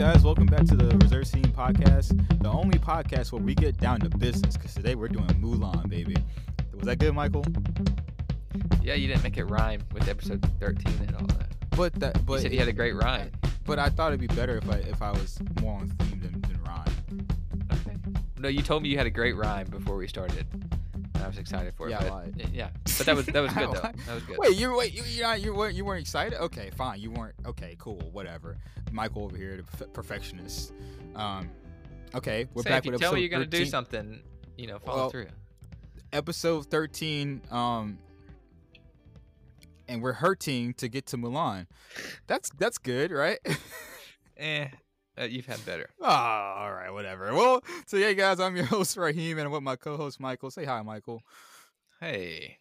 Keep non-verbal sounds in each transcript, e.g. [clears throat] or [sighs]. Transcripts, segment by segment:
guys? Welcome back to the Reserve Seating Podcast, the only podcast where we get down to business. Because today we're doing Mulan, baby. Was that good, Michael? Yeah, you didn't make it rhyme with episode 13 and all that. But that, You but said you had a great rhyme. but I thought it'd be better if I if I was more on theme than, than rhyme. Okay. No, you told me you had a great rhyme before we started. I was excited for it. Yeah, but, yeah, but that was that was [laughs] good though. That was good. Wait, you wait, you you not, you weren't you weren't excited? Okay, fine. You weren't. Okay, cool. Whatever. Michael over here, the perfectionist. Um, okay, we're back if you with tell episode me you're gonna do something, you know, follow Well, through. episode 13 um and we're hurting to get to Mulan. That's that's good, right? [laughs] Eh, uh, you've had better. oh, all right, whatever. Well, so yeah, guys, I'm your [laughs] host Raheem, and I'm with my co-host Michael. Say hi, Michael. Hey,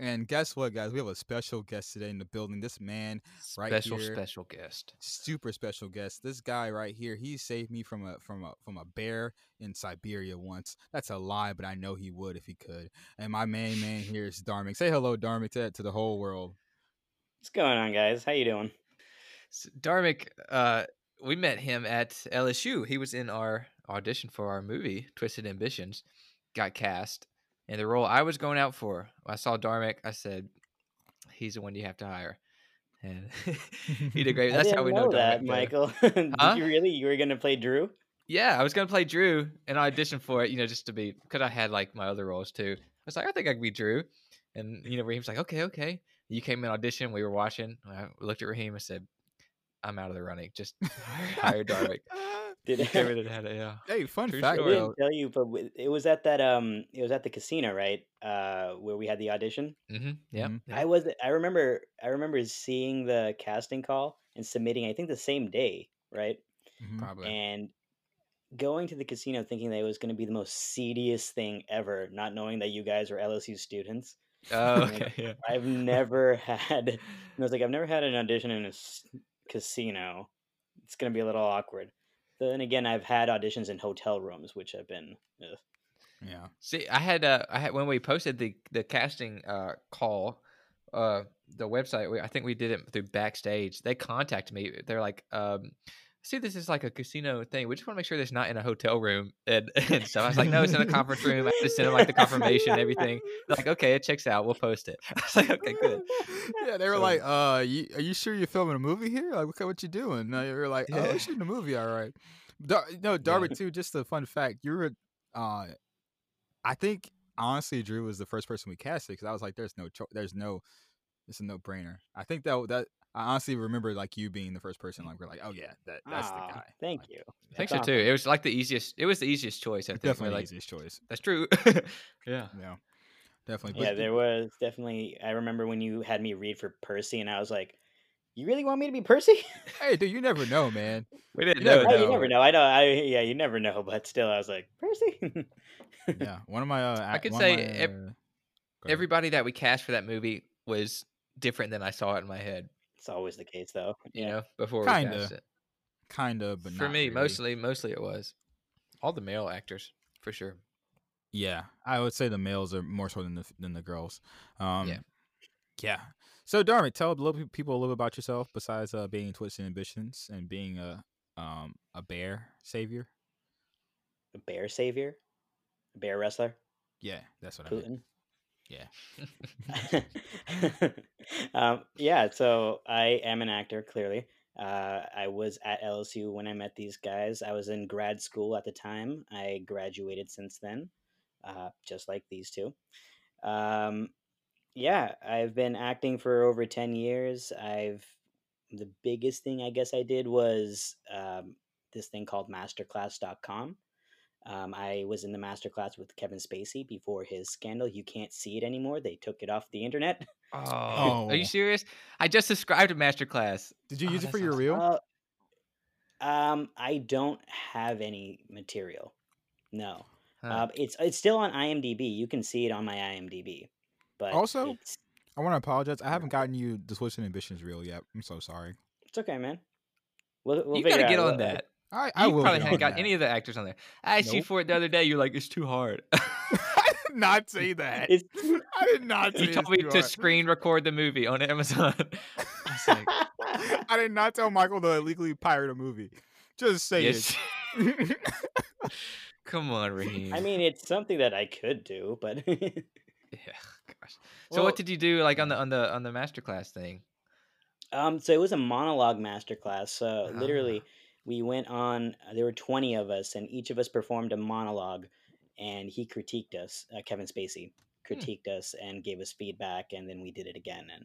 And guess what, guys? We have a special guest today in the building. This man, Right special here. special guest. super special guest. This guy right here, he saved me from a from a from a bear in Siberia once. That's a lie, but I know he would if he could. And my main man here is Darmic. Say hello, Darmic, to, to the whole world. What's going on, guys? How you doing? S Dharmic, uh, we met him at LSU. He was in our audition for our movie, Twisted Ambitions, got cast. And the role I was going out for, I saw Dharmic. I said, he's the one you have to hire. And [laughs] he did [laughs] great. That's how we know know, that, better. Michael. [laughs] Did Huh? you really? You were gonna play Drew? Yeah, I was gonna play Drew and I auditioned for it, you know, just to be because I had like my other roles too. I was like, I think I could be Drew, and you know, Raheem's like, okay, okay. You came in audition, we were watching. I looked at Raheem and said, I'm out of the running. Just hire Darmic. [laughs] Did He came in and had a yeah. hey, fun True fact. I though. didn't tell you, but it was at that um, it was at the casino, right? Uh, where we had the audition. Mm-hmm. Yeah. Mhm. I was, I remember, I remember seeing the casting call and submitting. I think the same day, right? Mhm. Probably. And going to the casino thinking that it was going to be the most seediest thing ever, not knowing that you guys were LSU students. Oh, [laughs] like. Yeah. I've [laughs] never had. And I was like, I've never had an audition in a s- casino. It's gonna be a little awkward. Then again, I've had auditions in hotel rooms, which have been. ugh. Yeah. See, I had uh, I had when we posted the the casting uh call, uh, the website. We, I think we did it through backstage. They contacted me. They're like, um, see, this is like a casino thing. We just want to make sure it's not in a hotel room and, [laughs] and stuff. I was like, no, it's in a [laughs] conference room. I just sent them like the confirmation, and everything. They're like, okay, it checks out. We'll post it. [laughs] I was like, okay, good. yeah, they were So- like, "Uh, you, are you sure you're filming a movie here? Like, look at what you're doing?" No, you were like, "Oh, Yeah. we're shooting a movie, all right." Dar- no, Darby too. Just a fun fact: you were, uh, I think honestly, Drew was the first person we casted because I was like, "There's no, cho- there's no, it's a no brainer." I think that that I honestly remember like you being the first person. Like, we're like, "Oh yeah, that that's Aw, the guy." Thank Like, you. I think That's so too. It was like the easiest. It was the easiest choice. I think. We're Definitely the like, easiest choice. that's true. [laughs] yeah. Yeah, definitely. Yeah, But there was definitely. I remember when you had me read for Percy, and I was like, "You really want me to be Percy?" hey, dude, you never know, man. [laughs] We didn't You know. never know. you never know. I know. I yeah, you never know. But still, I was like, Percy. [laughs] Yeah, one of my. Uh, I could say my, ev- uh. Everybody that we cast for that movie was different than I saw it in my head. It's always the case, though. You Yeah. know, before Kinda, we cast it. kind of, but for not me, really. mostly, mostly it was all the male actors for sure. Yeah, I would say the males are more so than the than the girls. Um, Yeah. yeah. So, Darmic, tell a little people a little bit about yourself besides uh, being Twisted Ambitions and being a um a bear savior. A bear savior, a bear wrestler, Yeah, that's what I meant. Yeah. [laughs] um, yeah, so I am an actor, clearly. Uh, I was at LSU when I met these guys. I was in grad school at the time. I graduated since then, uh, just like these two. Um, yeah, I've been acting for over 10 years. I've the biggest thing I guess I did was um, this thing called masterclass.com. Um, I was in the masterclass with Kevin Spacey before his scandal. You can't see it anymore. They took it off the internet. Oh, [laughs] Oh. are you serious? I just subscribed to Masterclass. Did you Oh, use it for your sounds- reel? Uh, um, I don't have any material. No, Huh. uh, it's it's still on IMDb. You can see it on my IMDb. But Also- I want to apologize. I haven't gotten you the Twisted Ambitions reel yet. I'm so sorry. it's okay, man. We'll, we'll you got to get out on what- that. I I you will. probably get haven't got that. any of the actors on there. I asked you for it the other day. You're like, it's too hard. I [laughs] did [laughs] not say that. It's, [laughs] I did not. Say you told it's me too to hard. screen record the movie on Amazon. I like, I did not tell Michael to illegally pirate a movie. Just say Yes. it. Come on, Raheem. I mean, it's something that I could do, but yeah. Gosh. So Well- what did you do like on the on the on the masterclass thing? um, so it was a monologue masterclass. So literally, Ah. We went on. There were twenty of us, and each of us performed a monologue, and he critiqued us. Uh, Kevin Spacey critiqued us and gave us feedback, and then we did it again, and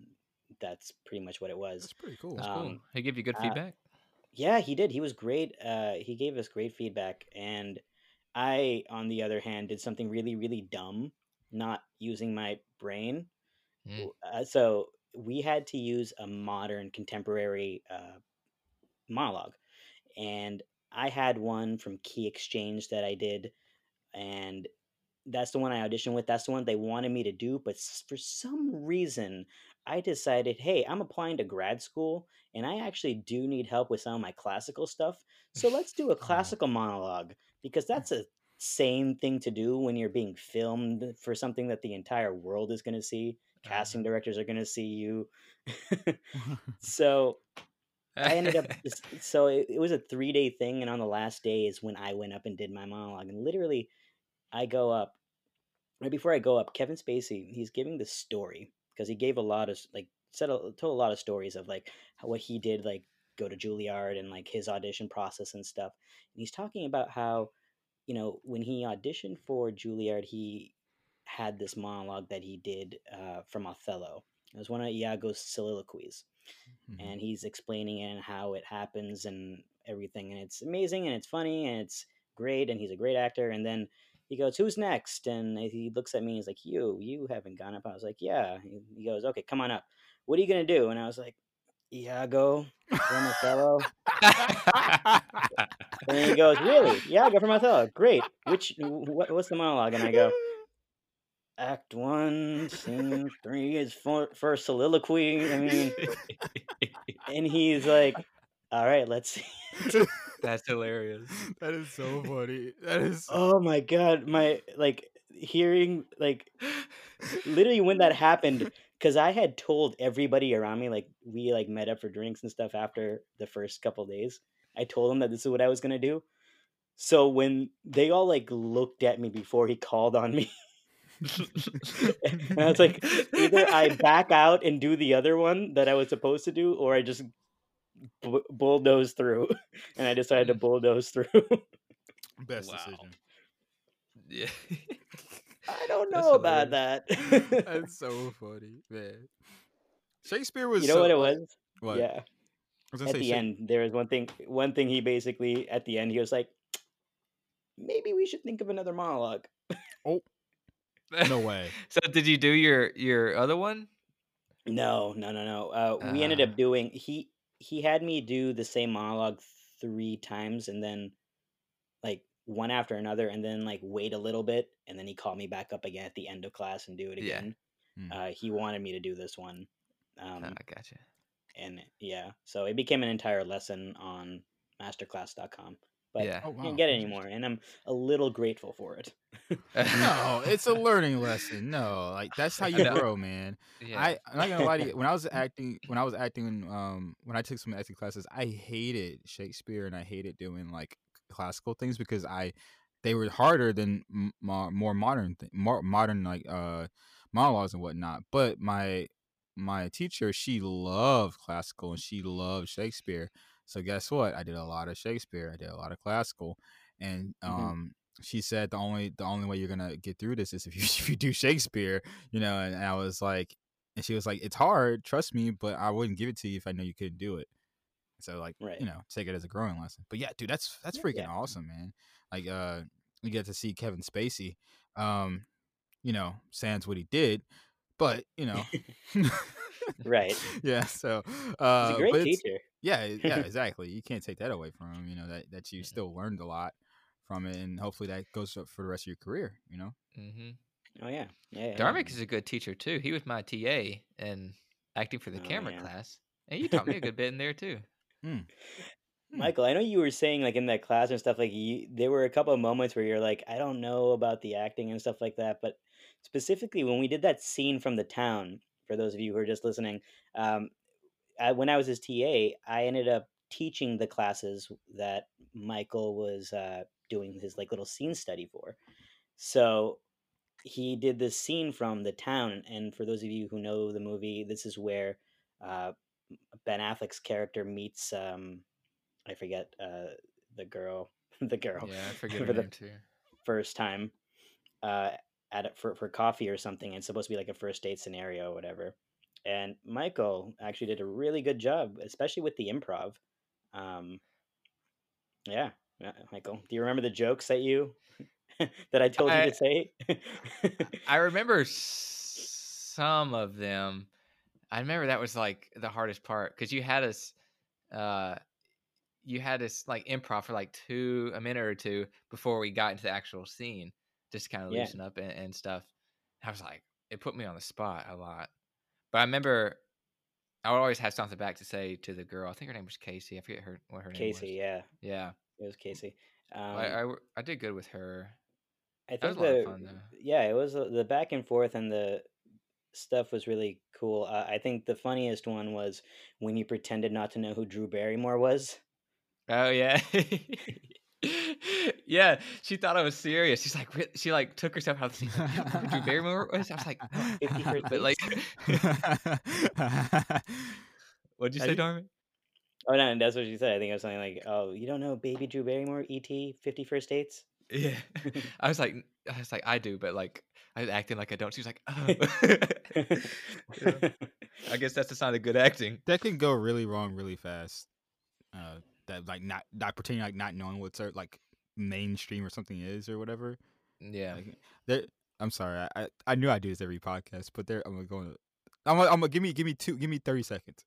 that's pretty much what it was. That's pretty cool. That's Um, cool. He gave you good uh, feedback. Yeah, he did. He was great. Uh, he gave us great feedback, and I, on the other hand, did something really, really dumb, not using my brain. Mm. Uh, so we had to use a modern, contemporary uh, monologue, and I had one from Key Exchange that I did, and that's the one I auditioned with. That's the one they wanted me to do, but for some reason, I decided, hey, I'm applying to grad school, and I actually do need help with some of my classical stuff. So let's do a [laughs] classical monologue because that's [laughs] a sane thing to do when you're being filmed for something that the entire world is going to see. Uh-huh. Casting directors are going to see you. [laughs] so I ended up [laughs] s- so it, it was a three day thing, and on the last day is when I went up and did my monologue. And literally, I go up right before I go up. Kevin Spacey, he's giving the story because he gave a lot of like said a, told a lot of stories of like how, what he did, like go to Juilliard and like his audition process and stuff. And he's talking about how you know when he auditioned for Juilliard, he had this monologue that he did uh, from Othello. It was one of Iago's soliloquies Mhm. and he's explaining it and how it happens and everything and it's amazing and it's funny and it's great and he's a great actor and then he goes who's next? And he looks at me and he's like you you haven't gone up. I was like yeah. He- goes okay come on up. What are you gonna do? And i was like iago from othello [laughs] and he goes really? Iago from othello great. Which what, what's the monologue? And i go act one scene three is for, first soliloquy i mean [laughs] and he's like all right let's see [laughs] That's hilarious. that is so funny. That is. oh my god my like hearing like literally when that happened [laughs] because i had told everybody around me like we like met up for drinks and stuff after the first couple days i told them that this is what i was gonna do so when they all like looked at me before he called on me [laughs] and i was like either i back out and do the other one that i was supposed to do or i just bu- bulldoze through [laughs] and i decided to bulldoze through [laughs] Best Wow. decision. yeah. i don't That's know about that That's so funny, man. Shakespeare was. you know so, what it was What? yeah was at say the Shak- end there was one thing one thing he basically at the end he was like maybe we should think of another monologue oh. No [laughs] way. so did you do your your other one? no no no no uh, we ended Ah. up doing he he had me do the same monologue three times and then like one after another and then like wait a little bit and then he called me back up again at the end of class and do it Yeah. again Hmm. uh, he wanted me to do this one um, Ah, I gotcha. and yeah so it became an entire lesson on masterclass.com but yeah. Oh, I wow. can't get it anymore and i'm a little grateful for it [laughs] No, it's a learning lesson. No, like that's how you know. grow, man. yeah. I I'm not gonna lie to you. When I was [laughs] acting, when I was acting, um, when I took some acting classes, I hated Shakespeare and I hated doing like classical things because I they were harder than m- mo- more modern th- more modern like uh monologues and whatnot. But my my teacher, she loved classical and she loved Shakespeare. So guess what? I did a lot of Shakespeare. I did a lot of classical, and Mhm. um. She said the only the only way you're gonna get through this is if you [laughs] if you do Shakespeare, you know. And I was like, and she was like, "It's hard, trust me, but I wouldn't give it to you if I know you couldn't do it." So like, Right. you know, take it as a growing lesson. But yeah, dude, that's that's Yeah, freaking yeah. awesome, man. Like, uh, you get to see Kevin Spacey, um, you know, sans what he did, but you know, [laughs] [laughs] Right. yeah. So, uh, He's uh, a great but teacher. Yeah, yeah, [laughs] exactly. You can't take that away from him. You know that that you Mhm. still learned a lot from it, and hopefully that goes up for the rest of your career. You know. Mm-hmm. Oh yeah. Yeah. yeah. Is a good teacher too. He was my TA and acting for the Oh, camera yeah. class, and you taught me a good bit in there too. [laughs] Hmm. Michael, I know you were saying like in that class and stuff like you there were a couple of moments where you're like I don't know about the acting and stuff like that, but specifically when we did that scene from the town for those of you who are just listening, um I, when I was his TA, I ended up teaching the classes that Michael was uh, doing his like little scene study for. So he did this scene from the town, and for those of you who know the movie, this is where uh, Ben Affleck's character meets um, I forget uh, the girl, [laughs] the girl Yeah, I forget for her the too. first time uh, at it for for coffee or something. And it's supposed to be like a first date scenario or whatever. And Michael actually did a really good job, especially with the improv. Um, yeah, yeah, Michael, do you remember the jokes that you [laughs] that I told I- you to say? I remember some of them. I remember that was like the hardest part because you had us, uh, you had us like improv for like two a minute or two before we got into the actual scene, just kind of Yeah. loosen up and, and stuff. I was like, it put me on the spot a lot. But I remember I would always have something back to say to the girl. I think her name was Casey. I forget her what her name was. Casey, yeah, Yeah, it was Casey. Um, I, I I did good with her. I That was think a lot of the fun, though. yeah, it was uh, the back and forth and the stuff was really cool. Uh, I think the funniest one was when you pretended not to know who Drew Barrymore was. Oh yeah. [laughs] [laughs] yeah, she thought I was serious. She's like, she like took herself out of the [laughs] scene. Like, "You don't know who Drew Barrymore was? I was like, "No." 50 [laughs] First but like, what'd you Have say, you- Darwin? Oh no, and that's what she said. I think it was something like, "Oh, you don't know Baby Drew Barrymore, E.T., Fifty First Dates." Yeah, I was like, I was like, I do, but like, I was acting like I don't. She was like, oh. Yeah. I guess that's a sign of good acting. that can go really wrong really fast. Uh, that like not not pretending like not knowing what's like mainstream or something is or whatever. Yeah, Like, there, I'm sorry, I, I knew I do this every podcast, but there I'm gonna go. I'm gonna, I'm gonna give me give me two give me thirty seconds.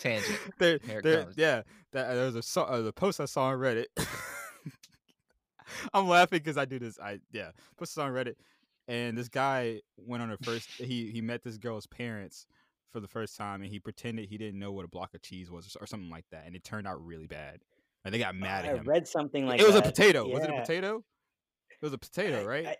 tangent. [laughs] there, there, yeah, that there was a so, uh, the post I saw on Reddit. [laughs] I'm laughing because I do this. I yeah, post on Reddit, and this guy went on a first. he he met this girl's parents for the first time, and he pretended he didn't know what a block of cheese was or, something like that, and it turned out really bad. And they got mad I at him. I read something like it was a that. potato. Was it a potato? It was a potato, right? I,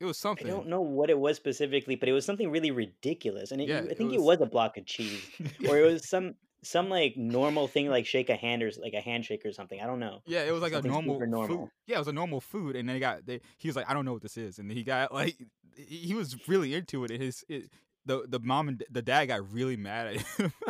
it was something. I don't know what it was specifically, but it was something really ridiculous, and it, Yeah, I think it was- was a block of cheese, [laughs] or it was some some like normal thing like shake a hand or like a handshake or something. I don't know. Yeah, it was like a Something normal, food. normal. Yeah, it was a normal food, and they got they. He was like, I don't know what this is, and he got [laughs] like, he he was really into it. And his it, the the mom and the dad got really mad at him. [laughs]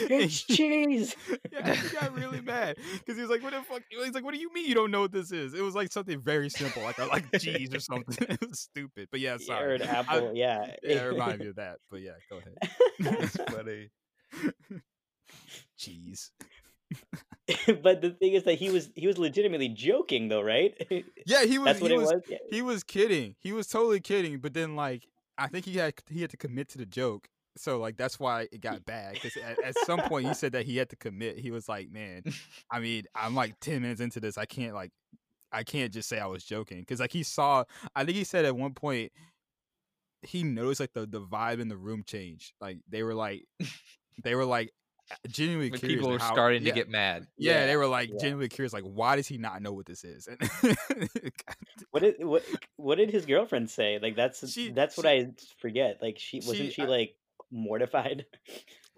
It's he- cheese. [laughs] yeah, he got really [laughs] mad because he was like, "What the fuck?" He's like, "What do you mean you don't know what this is?" It was like something very simple, like like cheese or something. it was stupid, but yeah, sorry. or an I- apple. yeah. yeah, it reminded me of that. But yeah, go ahead. That's funny. Cheese. but the thing is that he was he was legitimately joking though, right? Yeah, he was. That's what he it was, was. Yeah. he was kidding. He was totally kidding. But then, like, I think he had he had to commit to the joke. So like that's why it got bad. Because at, at some point he said that he had to commit. He was like, "Man, [laughs] I mean, I'm like ten minutes into this. I can't like, I can't just say I was joking." Because like he saw, I think he said at one point he noticed like the the vibe in the room changed. Like they were like, [laughs] they were like genuinely When curious. people were how- starting yeah, to get mad. Yeah, Yeah, they were like yeah. genuinely curious. Like, why does he not know what this is? And [laughs] What did what what did his girlfriend say? Like that's She- that's what she- I forget. Like she wasn't she- she I- like mortified?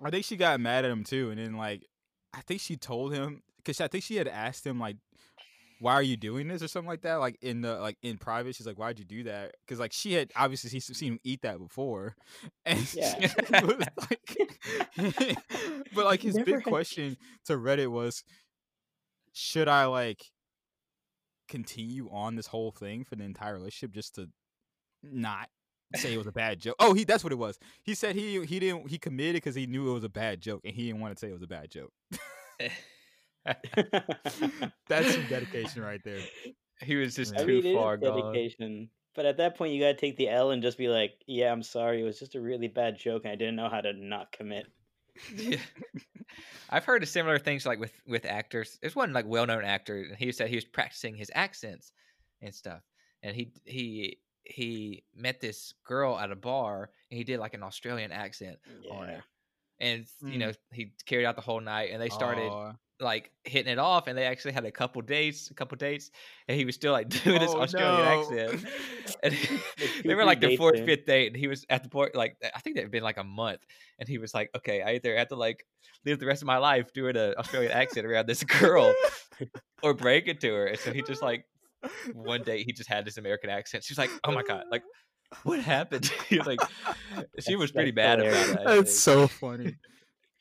I think she got mad at him too, and then like I think she told him because I think she had asked him like, "Why are you doing this?" or something like that. Like in the like in private, she's like, "Why'd you do that?" Because like she had obviously se- seen him eat that before, [laughs] and [laughs] Yeah. like, [laughs] but like his Never big question to Reddit was, should I like continue on this whole thing for the entire relationship just to not say it was a bad joke. Oh, he that's what it was. He said he he didn't he committed because he knew it was a bad joke and he didn't want to say it was a bad joke. Eh. [laughs] [laughs] That's some dedication right there. he was just I I too mean, far gone. dedication. But at that point, you gotta take the L and just be like, "Yeah, I'm sorry. It was just a really bad joke, and I didn't know how to not commit." [laughs] Yeah. I've heard of similar things like with with actors. There's one like well known actor, and he said he was practicing his accents and stuff, and he he he met this girl at a bar, and he did like an Australian accent on her, and you Mm. know he carried out the whole night, and they started Aw. Like hitting it off, and they actually had a couple dates, a couple dates, and he was still like [laughs] doing his Oh, Australian no. accent. [laughs] And [laughs] they were like the fourth, in. fifth date, and he was at the point like I think they'd been like a month, and he was like, "Okay, I either have to like live the rest of my life doing an Australian accent around this girl, or break it to her." And so he just like one day he just had this American accent. She's like, "Oh my god, like what happened?" Like, she was pretty bad about it. I think. So funny.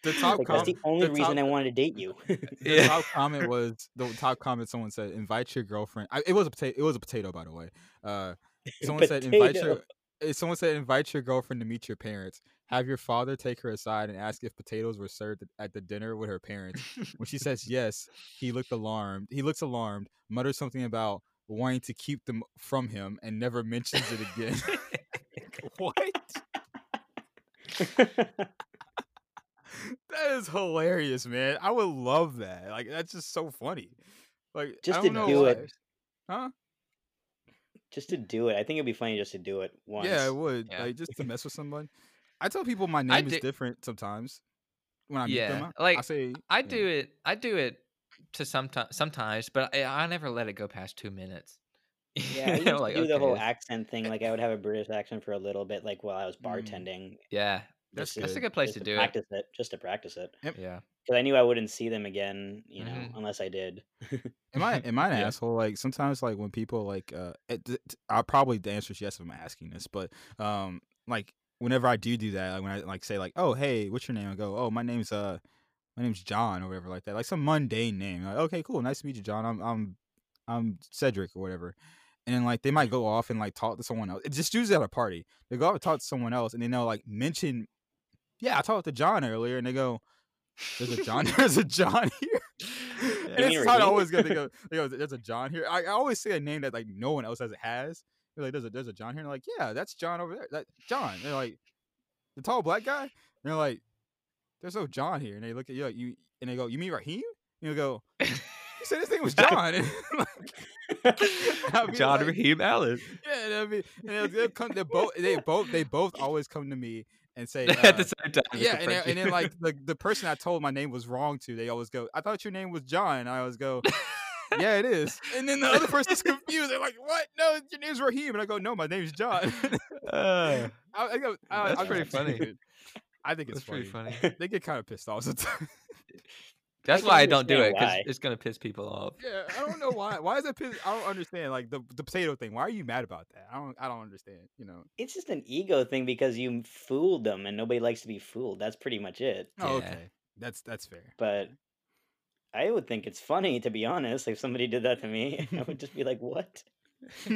The [laughs] top Like, that's the only the reason top- I wanted to date you. [laughs] the Yeah. top comment [laughs] was the top comment someone said invite your girlfriend I, it was a potato it was a potato by the way. Uh someone said invite your eh, someone said invite your girlfriend to meet your parents. Have your father take her aside and ask if potatoes were served at the dinner with her parents. When she says yes he looked alarmed he looks alarmed mutters something about wanting to keep them from him and never mentions it again. What that is hilarious man i would love that like that's just so funny like I Just don't to know do why. it. huh just to do it. I think it'd be funny just to do it once. Yeah, I would. Yeah. Like just to mess with someone. I tell people my I name is di- different sometimes. When I meet Yeah, them, I- I like, say I yeah. do it. I do it to sometimes, sometimes, but I, I never let it go past two minutes. [laughs] Yeah, I used You know, like, do the okay, whole accent thing. Like I would have a British accent for a little bit, like while I was Mm. bartending. Yeah, That's just that's a good place just to do it. practice it. Just to practice it, Yeah, because I knew I wouldn't see them again. You know, Mhm. unless I did. [laughs] Am I am I an Yeah. asshole? Like sometimes, like when people like, uh, it, th- t- I'll probably the answer is yes if I'm asking this, but um, like whenever I do do that, like when I like say like, oh hey, what's your name? I go, oh my name's uh, my name's John or whatever like that, like some mundane name. Like, okay, cool, nice to meet you, John. I'm I'm I'm Cedric or whatever. And then like they might go off and like talk to someone else. It's just usually at a party. They go off and talk to someone else, and then they'll like mention, yeah, I talked to John earlier, and they go, there's a John. [laughs] [laughs] There's a John here. and it's I always go. They go, they go. There's a John here. I, I always say a name that like no one else has has. They're like, there's a there's a John here. And they're like, yeah, that's John over there. That John. They're like, the tall black guy. And they're like, there's no John here. And they look at you like you, and they go, you mean Raheem? And you go, you said his name was John. [laughs] Like, John like- Raheem Allen Yeah, and I mean, and they'll, they'll come. They both, they both, they both always come to me and say, [laughs] at uh, the same time. yeah, and then, and then like the the person I told my name was wrong to, they always go, "I thought your name was John." I always go, "Yeah, it is." And then the other [laughs] person's confused. They're like, "What? No, your name's Raheem." And I go, "No, my name's John." Uh, [laughs] I, I go, I, That's I'm pretty funny. I think it's that's pretty funny. funny. They get kind of pissed off sometimes. That's can why I don't do it because it's gonna piss people off. yeah, I don't know why. Why is it piss? I don't understand. Like the the potato thing. Why are you mad about that? I don't. I don't understand. You know. it's just an ego thing because you fooled them, and nobody likes to be fooled. That's pretty much it. Oh, Yeah. okay. That's that's fair. But I would think it's funny, to be honest. If somebody did that to me, [laughs] I would just be like, "What?" [laughs]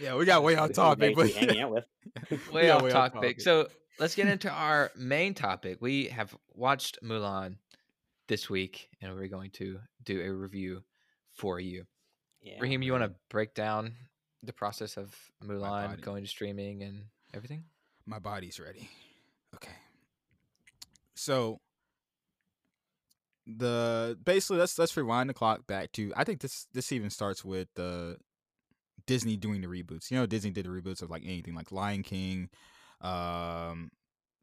yeah, we got way off This is the guy topic, but should be hanging out with. [laughs] Way Yeah, off way off topic. topic. So let's get into our main topic. We have watched Mulan this week, and we're going to do a review for you. Yeah. Raheem, you want to break down the process of Mulan going to streaming and everything? my body's ready. Okay. So the basically let's let's rewind the clock back to I think this this even starts with the Disney doing the reboots. You know, Disney did the reboots of like anything like Lion King, um,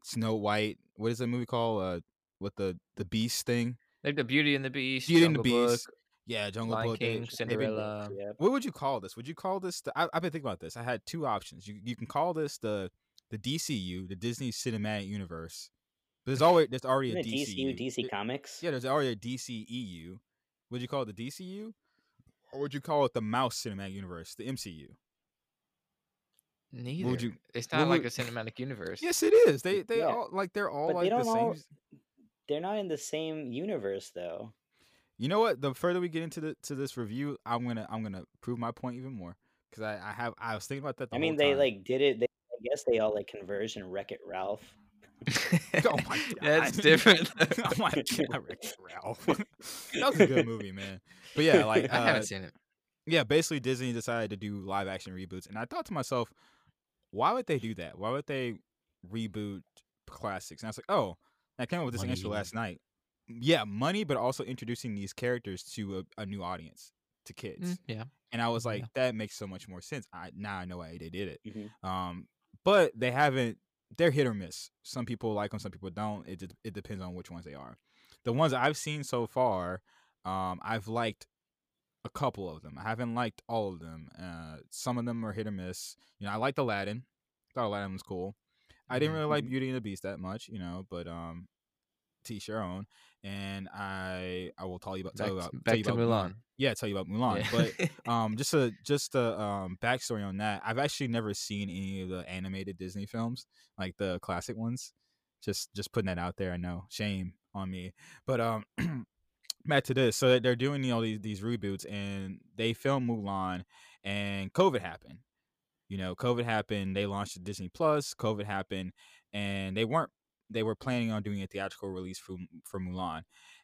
Snow White. What is that movie called? Uh, with the the Beast thing. Like the Beauty and the Beast, Beauty and the Jungle Book, Beast. Yeah, Jungle Lion Book. King, they've been- Cinderella. Yep. what would you call this? Would you call this? The, I, I've been thinking about this. I had two options. You you can call this the the DCU, the Disney Cinematic Universe. But there's always there's already a Isn't it DCU. DCU, DC Comics? Yeah, there's already a DCEU. Would you call it the DCU, or would you call it the Mouse Cinematic Universe, the MCU? Neither. you- it's not like would- a cinematic [laughs] universe. Yes, it is. They they Yeah. all like they're all But like they the same. all- They're not in the same universe, though. You know what? The further we get into the to this review, I'm gonna I'm gonna prove my point even more because I, I have I was thinking about that. The I mean, they time. like did it. They, I guess they all like converged in Wreck It Ralph. [laughs] Oh my [laughs] god, That's different. oh my god, Wreck-It Ralph. that was a good movie, man. But yeah, like I uh, haven't seen it. yeah, basically Disney decided to do live action reboots, and I thought to myself, why would they do that? Why would they reboot classics? And I was like, oh, I came up with this Money. answer last night. Yeah, money, but also introducing these characters to a, a new audience, to kids. Mm, yeah. And I was like, Yeah. that makes so much more sense. I now I know why they did it. Mhm. Um, but they haven't they're hit or miss. Some people like them, some people don't. It de- it depends on which ones they are. The ones I've seen so far, um, I've liked a couple of them. I haven't liked all of them. Uh, some of them are hit or miss. You know, I liked Aladdin. Thought Aladdin was cool. I didn't really like Mhm. Beauty and the Beast that much, you know, but um, teach your own. And I I will tell you about tell Back, you about back you to about Mulan. Yeah, tell you about Mulan. Yeah. But [laughs] um, just a just a um backstory on that. I've actually never seen any of the animated Disney films, like the classic ones. Just just putting that out there. I know, shame on me. But um, [clears throat] back to this. So that they're doing you know these these reboots, and they filmed Mulan, and COVID happened. You know, COVID happened. They launched Disney Plus. COVID happened, and they weren't. They were planning on doing a theatrical release for for Mulan,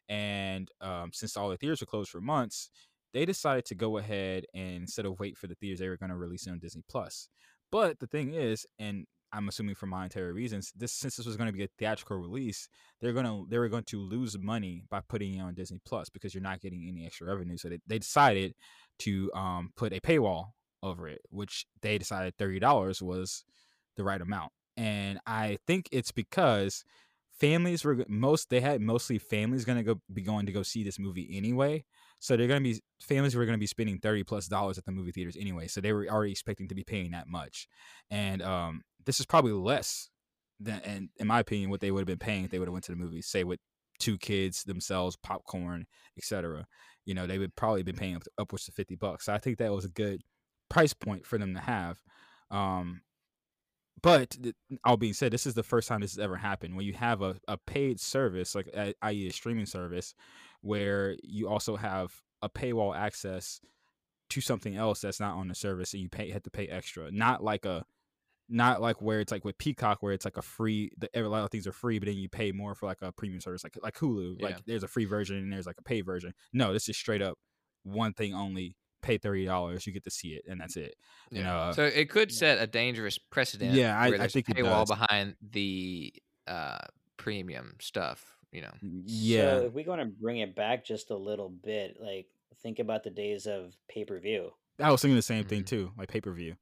and um, since all the theaters were closed for months, they decided to go ahead and instead of wait for the theaters, they were going to release it on Disney Plus. But the thing is, and I'm assuming for monetary reasons, this since this was going to be a theatrical release, they're gonna they were going to lose money by putting it on Disney Plus because you're not getting any extra revenue. So they, they decided to um, put a paywall over it, which they decided thirty dollars was the right amount. And I think it's because families were most they had mostly families going to go be going to go see this movie anyway. So they're going to be families were going to be spending 30 plus dollars at the movie theaters anyway. So they were already expecting to be paying that much. And um this is probably less than and in my opinion what they would have been paying if they would have went to the movies, say with two kids themselves, popcorn, etc. You know, they would probably been paying up to, upwards to 50 bucks. So I think that was a good price point for them to have. Um but all being said, this is the first time this has ever happened when you have a, a paid service, like i.e., a streaming service, where you also have a paywall access to something else that's not on the service, and you pay have to pay extra. Not like a, not like where it's like with Peacock, where it's like a free. The, a lot of things are free, but then you pay more for like a premium service, like like Hulu. Yeah. Like there's a free version and there's like a pay version. No, this is straight up one thing only. Pay thirty dollars, you get to see it, and that's it. You know, uh, so it could Yeah. set a dangerous precedent. Yeah, I- where I there's think a it paywall behind the uh, premium stuff. You know, yeah. So if we want to bring it back just a little bit, like think about the days of pay per view. I was thinking the same thing Mhm. too, like pay per view.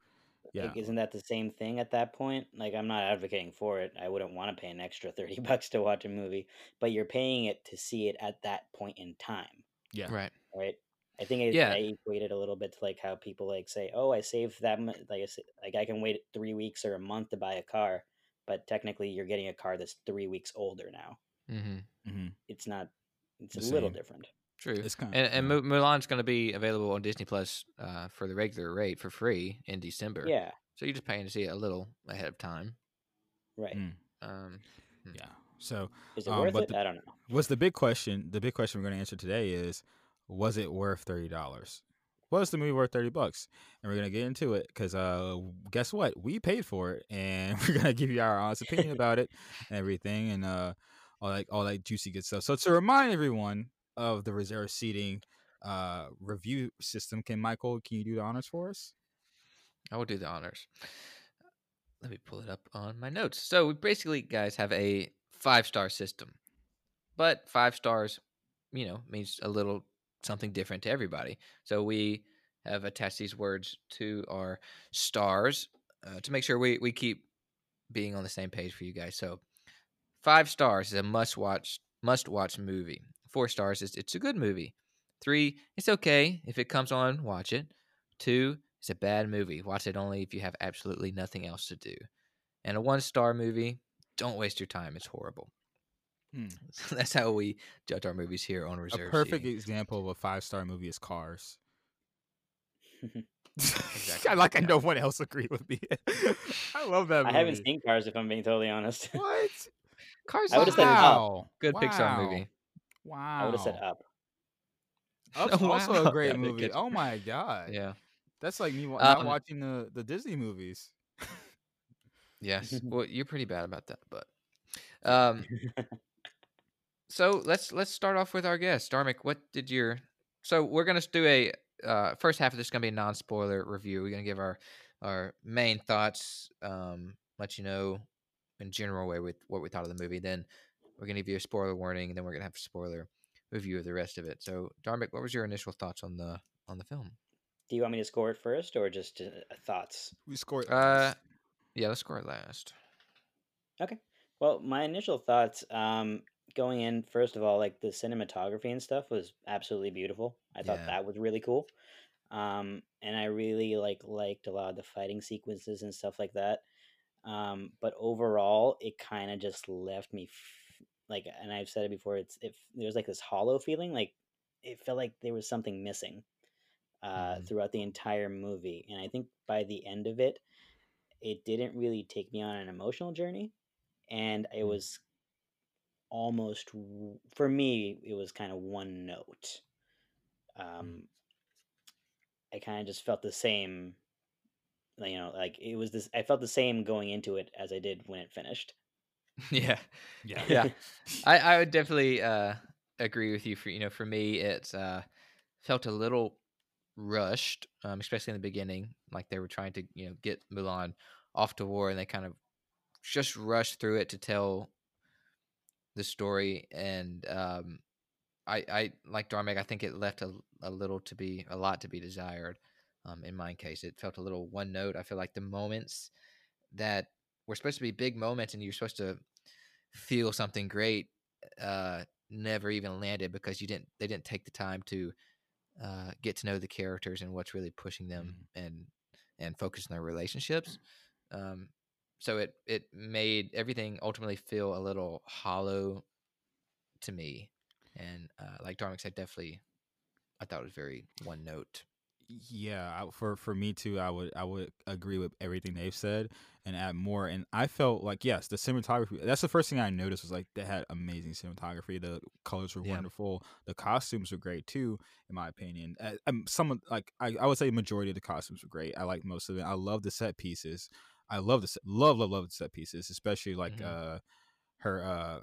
Yeah, Like, isn't that the same thing at that point? Like, I'm not advocating for it. I wouldn't want to pay an extra [laughs] 30 bucks to watch a movie, but you're paying it to see it at that point in time, yeah, right? right? I think it, Yeah. I equate it a little bit to like how people like say, "Oh, I saved that mu- like I sa- like I can wait three weeks or a month to buy a car," but technically you're getting a car that's three weeks older now. Mm-hmm. hmm It's not. It's The a little different. True. It's kind and and Mu- Mulan's going to be available on Disney Plus uh, for the regular rate for free in December. Yeah. So you're just paying to see it a little ahead of time. Right. Mm, Um, yeah. So, Is it Um, worth it? the- I don't know. what's the big question? The big question we're going to answer today is: Was it worth thirty dollars? Was the movie worth thirty bucks? And we're gonna get into it because, uh, guess what? We paid for it, and [laughs] we're gonna give you our honest opinion about it and everything, and uh, all that all that juicy good stuff. So to remind everyone of the reserve seating uh review system, can Michael? Can you do the honors for us? I will do the honors. Let me pull it up on my notes. So we basically, guys, have a five star system, but five stars, you know, means a little something different to everybody. So we have attached these words to our stars uh, to make sure we we keep being on the same page for you guys. So five stars is a must watch must watch movie. Four stars is it's a good movie. Three, it's okay if it comes on, watch it. Two, it's a bad movie. Watch it only if you have absolutely nothing else to do. And a one star movie, don't waste your time. It's horrible. Hmm. [laughs] So that's how we judge our movies here on Reserve. A reserve. perfect seating. example of a five star movie is Cars. [laughs] [laughs] Exactly. I like I Yeah. no one else agree with me. I love that I haven't seen Cars if I'm being totally honest. what. Cars. I is would've said Up. Wow. good Pixar movie. Wow. I would have said Up. Up's [laughs] Oh, also a great movie. Oh my god. Yeah. That's like me not Um, watching the, the Disney movies. Yes. [laughs] well, you're pretty bad about that, but um. [laughs] So let's let's start off with our guest, Darmic. What did your so we're gonna do a uh, first half of this is gonna be a non spoiler review. We're gonna give our our main thoughts, um, let you know in general way with what we thought of the movie. Then we're gonna give you a spoiler warning, and then we're gonna have a spoiler review of the rest of it. So Darmic, what was your initial thoughts on the on the film? Do you want me to score it first or just uh, thoughts? We scored. Uh, yeah, let's score it last. Okay. Well, my initial thoughts um, going in, first of all, like the cinematography and stuff was absolutely beautiful. I thought Yeah. that was really cool. Um, and I really like liked a lot of the fighting sequences and stuff like that. Um, but overall, it kind of just left me f- like, and I've said it before. It's if there's like this hollow feeling, like it felt like there was something missing uh, Mhm. throughout the entire movie. And I think by the end of it, it didn't really take me on an emotional journey, and it Mm. was almost for me it was kind of one note. Um, I kind of just felt the same you know like it was this i felt the same going into it as i did when it finished [laughs] yeah. Yeah. [laughs] Yeah. [laughs] I, I would definitely uh, agree with you. For you know, for me, it's uh, felt a little rushed, um, especially in the beginning. Like they were trying to you know get Mulan off to war, and they kind of just rushed through it to tell the story. And um, I, I like Darmic. I think it left a, a little to be a lot to be desired. Um, in my case, it felt a little one note. I feel like the moments that were supposed to be big moments, and you're supposed to feel something great uh never even landed because you didn't they didn't take the time to uh get to know the characters and what's really pushing them and and focus on their relationships um so it it made everything ultimately feel a little hollow to me and uh like Darmik said definitely I thought it was very one note Yeah, I, for for me too, I would I would agree with everything they've said and add more. And I felt like yes, the cinematography. That's the first thing I noticed was like they had amazing cinematography. The colors were Yeah. wonderful. The costumes were great too, in my opinion. Uh, um, some like I, I would say majority of the costumes were great. I like most of it. I love the set pieces. I love the set, love love love the set pieces, especially like Mhm. uh her uh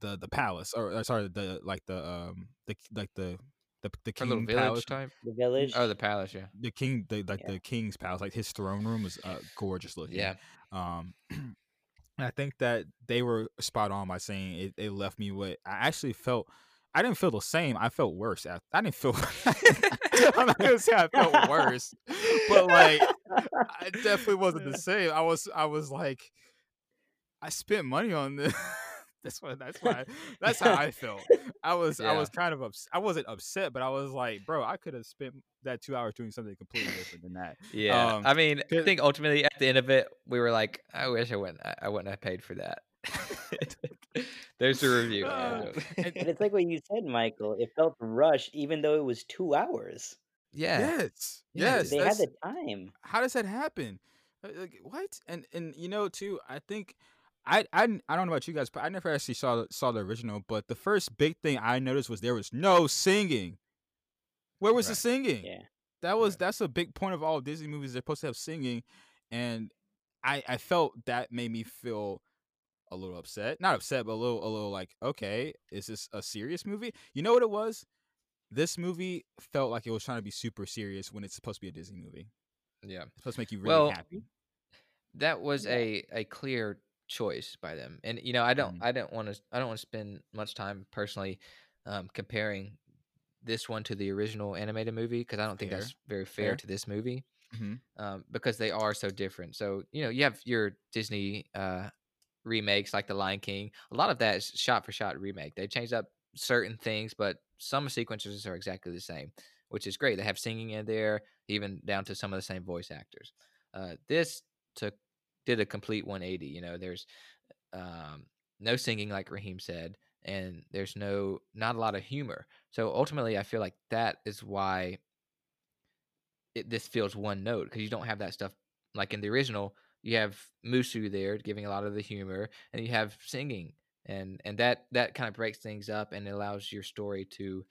the the palace or uh, sorry the like the um the like the the the Her little king village palace type? The village? oh the palace yeah. The king the like Yeah. the king's palace like his throne room was uh, gorgeous looking. Yeah. Um and [clears throat] i think that they were spot on by saying it, it left me with i actually felt i didn't feel the same i felt worse after, i didn't feel [laughs] i'm not gonna say i felt worse but like i definitely wasn't the [laughs] same. I was i was like i spent money on this [laughs] that's what that's [laughs] why that's how i felt I was I was kind of ups- I wasn't upset, but I was like, bro, I could have spent that two hours doing something completely different than that. Yeah, Um, I mean, I think ultimately at the end of it, we were like, I wish I wouldn't, I, I wouldn't have paid for that. [laughs] There's a review. Uh, but [laughs] it's like what you said michael it felt rushed even though it was two hours yeah, Yes, yes. they had the time how does that happen? Uh, Like, what? And and you know too, I think I I I don't know about you guys, but I never actually saw saw the original. But the first big thing I noticed was there was no singing. Where was the singing? yeah That was Right. that's a big point of all Disney movies. They're supposed to have singing, and I I felt that made me feel a little upset. Not upset, but a little a little like, okay, is this a serious movie? You know what it was? This movie felt like it was trying to be super serious when it's supposed to be a Disney movie. yeah. It's supposed to make you really Well, happy. That was a a clear choice by them, and you know, I don't, Mhm. I don't want to, I don't want to spend much time personally um, comparing this one to the original animated movie because I don't think Fair. that's very fair, Fair. to this movie. Mhm. um, because they are so different. So you know, you have your Disney uh, remakes like The Lion King. A lot of that is shot for shot remake. They changed up certain things, but some sequences are exactly the same, which is great. They have singing in there, even down to some of the same voice actors. Uh, this took did a complete 180. You know, there's um, no singing like Raheem said, and there's no not a lot of humor. So ultimately, I feel like that is why it, this feels one note because you don't have that stuff like in the original. You have Mushu there giving a lot of the humor, and you have singing, and and that that kind of breaks things up and allows your story to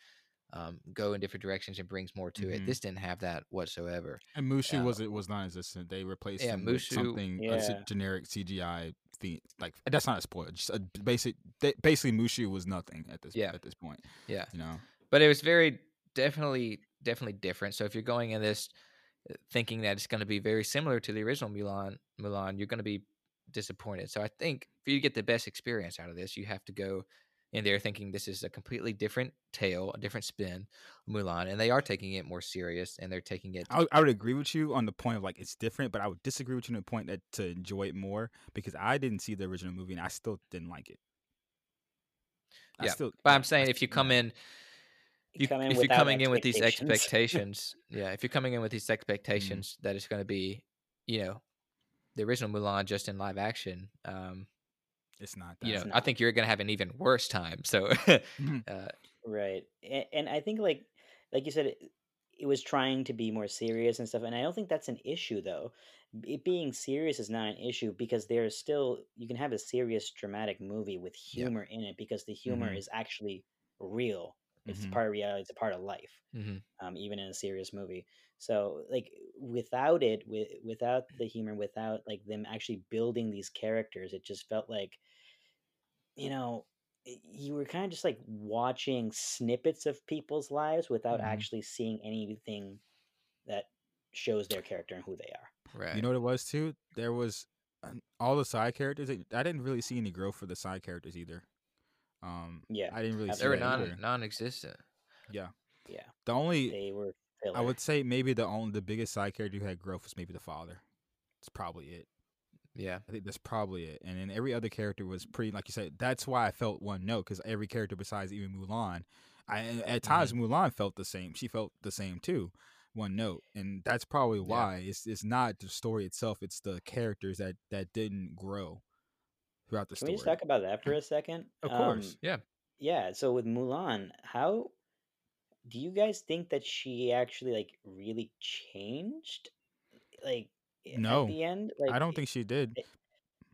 um, go in different directions and brings more to Mhm. it. This didn't have that whatsoever. And Mushu Uh, was it was non-existent. They replaced yeah, Mushu- something a Yeah. generic CGI theme. Like that's not a spoiler. Just a basic. They, basically, Mushu was nothing at this Yeah. at this point. Yeah, You know. but it was very definitely definitely different. So if you're going in this uh, thinking that it's going to be very similar to the original Mulan, Mulan, you're going to be disappointed. So I think for you to get the best experience out of this, you have to go and they're thinking this is a completely different tale, a different spin, Mulan, and they are taking it more serious, and they're taking it. I, would- I would agree with you on the point of like it's different, but I would disagree with you on the point that to enjoy it more because I didn't see the original movie and I still didn't like it. I Yeah, still, But I'm saying I- if you come yeah. in, You you, if you're coming in with these expectations. [laughs] expectations, yeah, if you're coming in with these expectations that it's going to be, you know, the original Mulan just in live action, um, it's not that. you know, It's I think you're going to have an even worse time. So, Mhm. [laughs] uh, Right. And, and I think like like you said it, it was trying to be more serious and stuff and I don't think that's an issue though. It being serious is not an issue because there's still you can have a serious dramatic movie with Yeah. humor in it because the humor Mhm. is actually real. It's Mhm. part of reality, it's a part of life. mhm, Um, even in a serious movie. So like without it with without the humor without like them actually building these characters it just felt like you know you were kind of just like watching snippets of people's lives without Mhm. actually seeing anything that shows their character and who they are. right. You know what it was too? There was um, all the side characters. I I didn't really see any growth for the side characters either. Um, Yeah, I didn't really see they were non either. non-existent. Yeah, Yeah, the only they were. I would say maybe the only the biggest side character who had growth was maybe the father. It's probably it. Yeah, I think that's probably it. And then every other character was pretty, like you said. That's why I felt one note because every character besides even Mulan, I at times Mulan felt the same. She felt the same too, one note, and that's probably why it's it's not the story itself. It's the characters that that didn't grow throughout the story. Can we just talk about that for [laughs] a second? Of course. Um, yeah. yeah. So with Mulan, how do you guys think that she actually like really changed? Like No, at the end, like I don't think she did.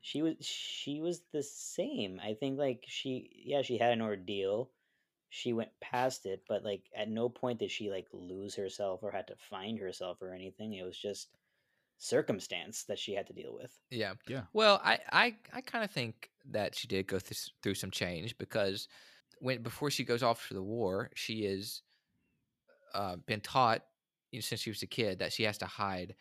she was she was the same. I think like she yeah she had an ordeal. She went past it, but like at no point did she like lose herself or had to find herself or anything. It was just circumstance that she had to deal with. Yeah. Yeah. Well, I I, I kind of think that she did go s- through some change because when before she goes off to the war, she is uh, been taught you know, since she was a kid that she has to hide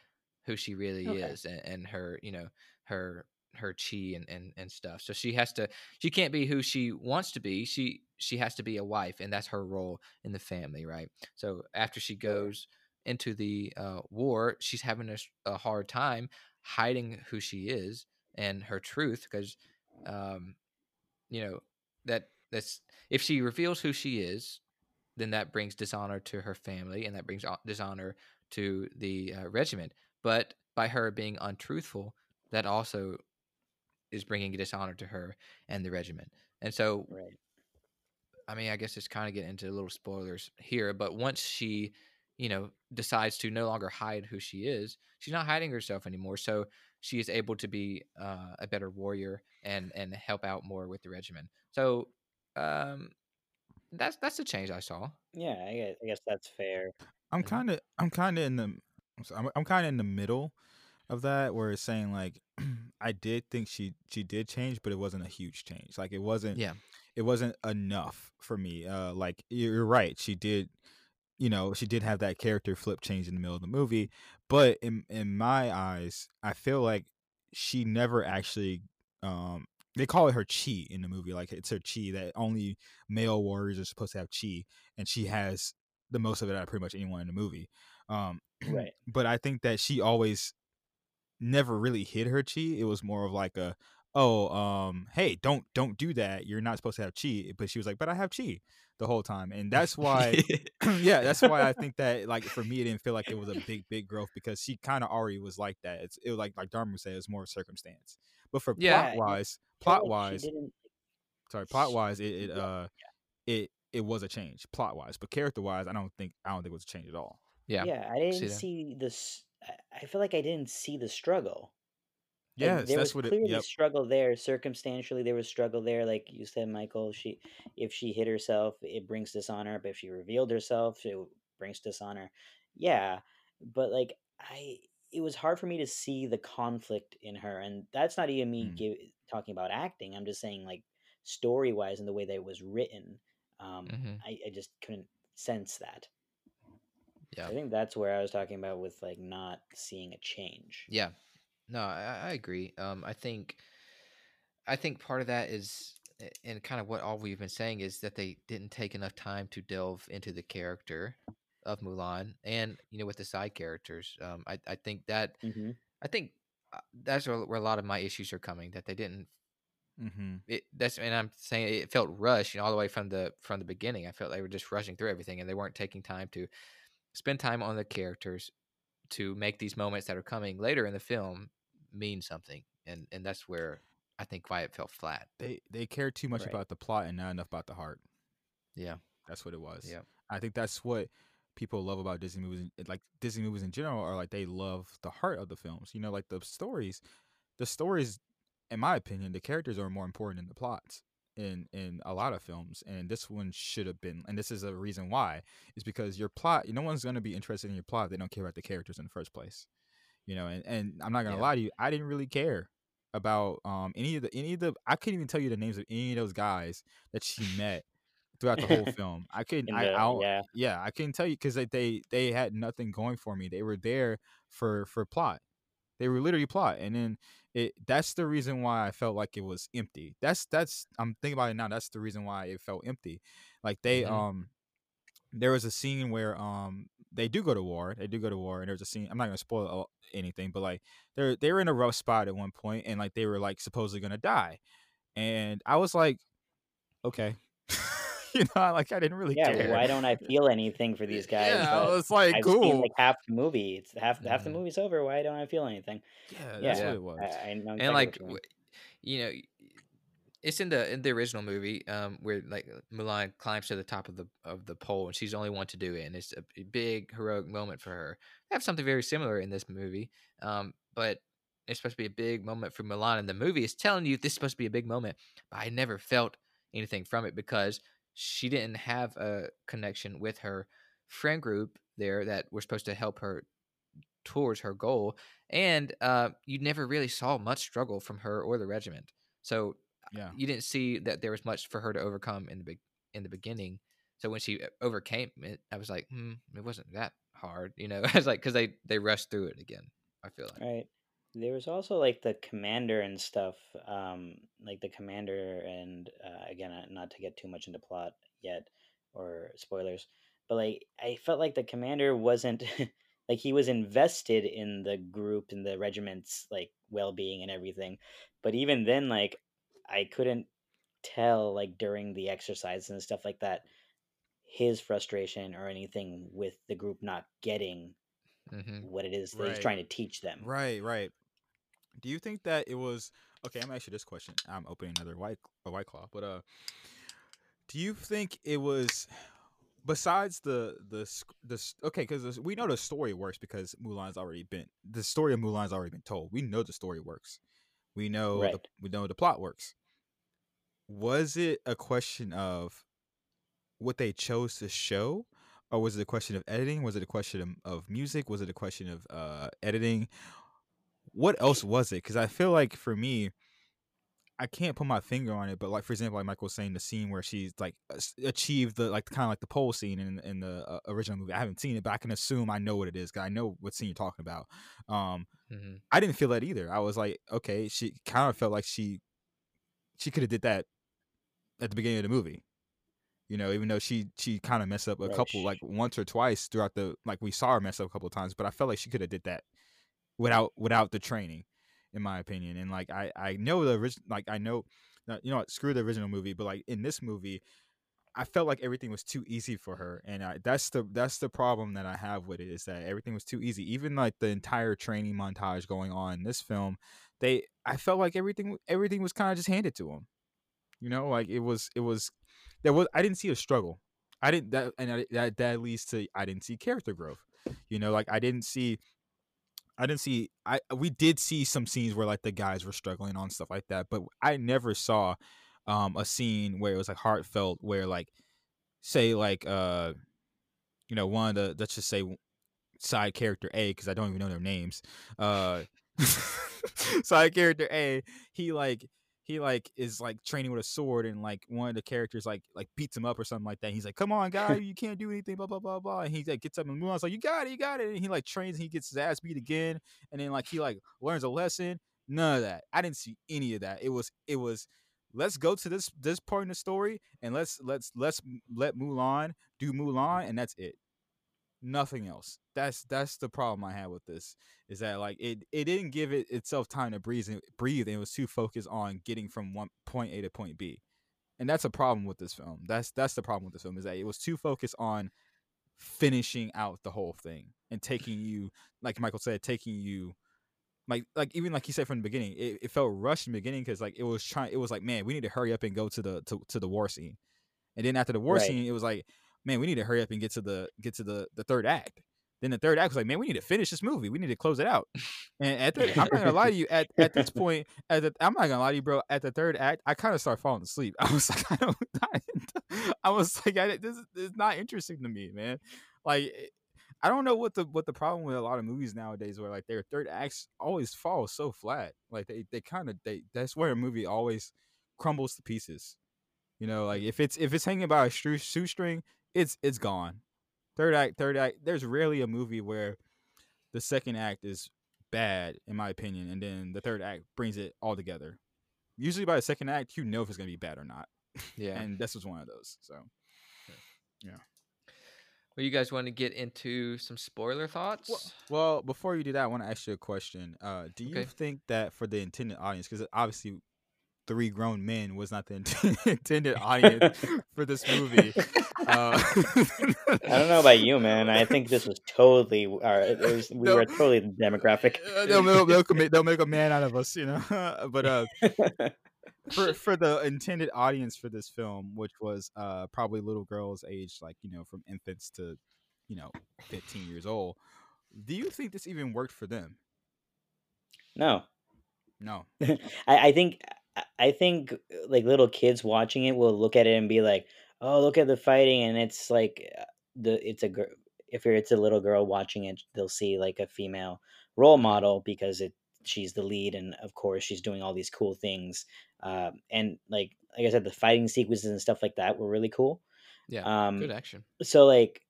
who she really Okay. is and, and her you know her her chi and, and and stuff. So she has to she can't be who she wants to be. She she has to be a wife, and that's her role in the family, right? So after she goes into the uh, war, she's having a hard time hiding who she is and her truth because um, you know that that's if she reveals who she is then that brings dishonor to her family and that brings dishonor to the uh, regiment but by her being untruthful that also is bringing dishonor to her and the regiment and so Right. I mean, I guess it's kind of getting into little spoilers here, but once she, you know, decides to no longer hide who she is, she's not hiding herself anymore. So she is able to be uh, a better warrior and and help out more with the regiment. So um, that's that's the change I saw. Yeah, I guess, I guess that's fair. I'm kind of I'm kind of in the I'm, I'm, I'm kind of in the middle of that where it's saying like [clears throat] I did think she she did change, but it wasn't a huge change. Like it wasn't Yeah. it wasn't enough for me. Uh, like you're right, she did, you know, she did have that character flip change in the middle of the movie, but in in my eyes, I feel like she never actually. Um, they call it her chi in the movie, like it's her chi that only male warriors are supposed to have chi, and she has the most of it out of pretty much anyone in the movie. Um, Right. [clears throat] but I think that she always never really hid her chi. It was more of like a, oh, um, hey, don't don't do that. You're not supposed to have chi. But she was like, but I have chi the whole time, and that's why. [laughs] [clears throat] yeah, that's why I think that like for me, it didn't feel like it was a big big growth because she kind of already was like that. It's it was like like Darmic said, it's more circumstance. But for Yeah. plot wise, plot wise, sorry, plot wise, it, it Yeah. uh it it was a change plot wise, but character wise, I don't think I don't think it was a change at all. yeah. yeah, I didn't that. see this. I- I feel like I didn't see the struggle. Like, Yes, there that's was what it. clearly Yep. struggle there. Circumstantially, there was struggle there. Like you said, Michael, she if she hid herself, it brings dishonor. But if she revealed herself, it brings dishonor. Yeah, but like I, it was hard for me to see the conflict in her, and that's not even me Mm. give, talking about acting. I'm just saying like story wise and the way that it was written. Um, Mhm. I, I just couldn't sense that. Yeah. I think that's where I was talking about with like not seeing a change. Yeah. No, I, I agree. Um, I think, I think part of that is and kind of what all we've been saying is that they didn't take enough time to delve into the character of Mulan and you know with the side characters. Um, I I think that hmm I think uh, that's where, where a lot of my issues are coming that they didn't. Mm-hmm. It, that's and I'm saying it felt rushed, you know, all the way from the from the beginning. I felt they were just rushing through everything, and they weren't taking time to spend time on the characters to make these moments that are coming later in the film mean something. And and that's where I think why it felt flat. They they care too much Right. about the plot and not enough about the heart. Yeah. That's what it was. Yeah. I think that's what people love about Disney movies, like Disney movies in general, are like they love the heart of the films. You know, like the stories, the stories, in my opinion, the characters are more important than the plots in in a lot of films. And this one should have been, and this is a reason why, is because your plot, no one's gonna be interested in your plot. if They don't care about the characters in the first place. You know, and and I'm not gonna Yeah. lie to you, I didn't really care about um any of the any of the I couldn't even tell you the names of any of those guys that she met throughout the whole [laughs] film. I couldn't. I, the- yeah. yeah, I couldn't tell you because they, they they had nothing going for me. They were there for for plot. They were literally plot, and then it. That's the reason why I felt like it was empty. That's that's. I'm thinking about it now. That's the reason why it felt empty. Like they Mhm. um, there was a scene where um they do go to war. They do go to war, and there's a scene. I'm not gonna spoil anything, but like they're they were in a rough spot at one point, and like they were like supposedly gonna die, and I was like, okay. [laughs] you know, like I didn't really Yeah, care. why don't I feel anything for these guys? Yeah, I but was like, I've cool. seen like half the movie. It's half half the Mhm. movie's over. Why don't I feel anything? yeah, that's yeah, what it was. I, I exactly and like you you know it's in the in the original movie um where like Mulan climbs to the top of the of the pole and she's the only one to do it and it's a, big heroic moment for her I have something very similar in this movie um but it's supposed to be a big moment for Mulan and the movie is telling you this is supposed to be a big moment but I never felt anything from it because she didn't have a connection with her friend group there that were supposed to help her towards her goal and uh, you never really saw much struggle from her or the regiment. So Yeah. you didn't see that there was much for her to overcome in the big in the beginning. So when she uh, overcame it, I was like, hmm, it wasn't that hard, you know. [laughs] I was like, because they they rushed through it again. I feel like, Right. There was also like the commander and stuff, um, like the commander and uh, again, uh, not to get too much into plot yet or spoilers, but like I felt like the commander wasn't [laughs] like he was invested in the group and the regiment's like well-being and everything, but even then, like I couldn't tell like during the exercise and stuff like that his frustration or anything with the group not getting hmm what it is that he's trying to teach them. Right, right. Do you think that it was okay? I'm you this question. I'm opening another white a white claw, but uh, do you think it was besides the the the okay? Because we know the story works because Mulan's already been the story of Mulan's already been told. We know the story works. We know the, we know the plot works. Was it a question of what they chose to show? Or was it a question of editing? Was it a question of, music? Was it a question of uh, editing? what else was it? Because I feel like for me, I can't put my finger on it, but like for example, like Michael was saying, the scene where she's like achieved the like kind of like the pole scene in in the uh, original movie. I haven't seen it, but I can assume I know what it is because I know what scene you're talking about. Um, hmm I didn't feel that either. I was like, okay, she kind of felt like she she could have did that at the beginning of the movie. You know, even though she she kind of messed up a Right, couple like once or twice throughout the like we saw her mess up a couple of times, but I felt like she could have did that without without the training, in my opinion. And like I I know the original like I know uh, you know what, screw the original movie, but like in this movie, I felt like everything was too easy for her, and I, that's the that's the problem that I have with it is that everything was too easy. Even like the entire training montage going on in this film, they I felt like everything everything was kind of just handed to them. You know, like it was it was there was I didn't see a struggle. I didn't that and I, that that leads to I didn't see character growth. You know, like I didn't see I didn't see I we did see some scenes where like the guys were struggling on stuff like that, but I never saw um a scene where it was like heartfelt where like say like uh you know one of the let's just say side character A because I don't even know their names. Uh [laughs] side character A, he like he like is like training with a sword and like one of the characters like like beats him up or something like that. He's like, "Come on, guy, [laughs] you can't do anything." Blah blah blah blah. And he like gets up and Mulan's like, "You got it, you got it." And he like trains and he gets his ass beat again. And then like he like learns a lesson. None of that. I didn't see any of that. It was it was let's go to this this part in the story and let's let's let's let Mulan do Mulan and that's it. Nothing else. That's that's the problem I had with this is that like it it didn't give it itself time to breathe and breathe and it was too focused on getting from one point A to point B. And that's a problem with this film. That's that's the problem with this film is that it was too focused on finishing out the whole thing and taking you like Michael said taking you like like even like he said from the beginning, it, it felt rushed in the beginning because like it was trying. It was like, man, we need to hurry up and go to the to, to the war scene, and then after the war Right. scene, it was like, man, we need to hurry up and get to the get to the the third act. Then the third act was like, man, we need to finish this movie. We need to close it out. And at the, I'm not gonna lie to you. At, at this point, at the, I'm not gonna lie to you, bro. At the third act, I kind of start falling asleep. [laughs] I was like, I don't, I was like, I, this is this is not interesting to me, man. Like, eh, I don't know what the what the problem with a lot of movies nowadays, where like their third acts always fall so flat. Like they they kind of they that's where a movie always crumbles to pieces. You know, like if it's if it's hanging by a shoestring, it's it's gone. Third act, third act. There's rarely a movie where the second act is bad, in my opinion, and then the third act brings it all together. Usually by the second act, you know if it's gonna be bad or not, [laughs] Yeah. and this was one of those. So yeah. well, you guys want to get into some spoiler thoughts? Well, before you do that, I want to ask you a question. Uh, do you Okay. think that for the intended audience, because obviously three grown men was not the int- [laughs] intended audience for this movie. Uh, I don't know about you, man. I think this was totally. It was, we were totally the demographic. Uh, they'll, they'll, they'll, commit, they'll make a man out of us, you know. [laughs] but uh, [laughs] for for the intended audience for this film, which was uh probably little girls aged like you know from infants to you know 15 years old, do you think this even worked for them? no, No. I, I think I- I think uh, like little kids watching it will look at it and be like, "Oh, look at the fighting," and it's like uh, the it's a girl. If you're, it's a little girl watching it, they'll see like a female role model because it she's the lead, and of course she's doing all these cool things. Uh, and like like I said, the fighting sequences and stuff like that were really cool. Yeah. Um, Good action. so like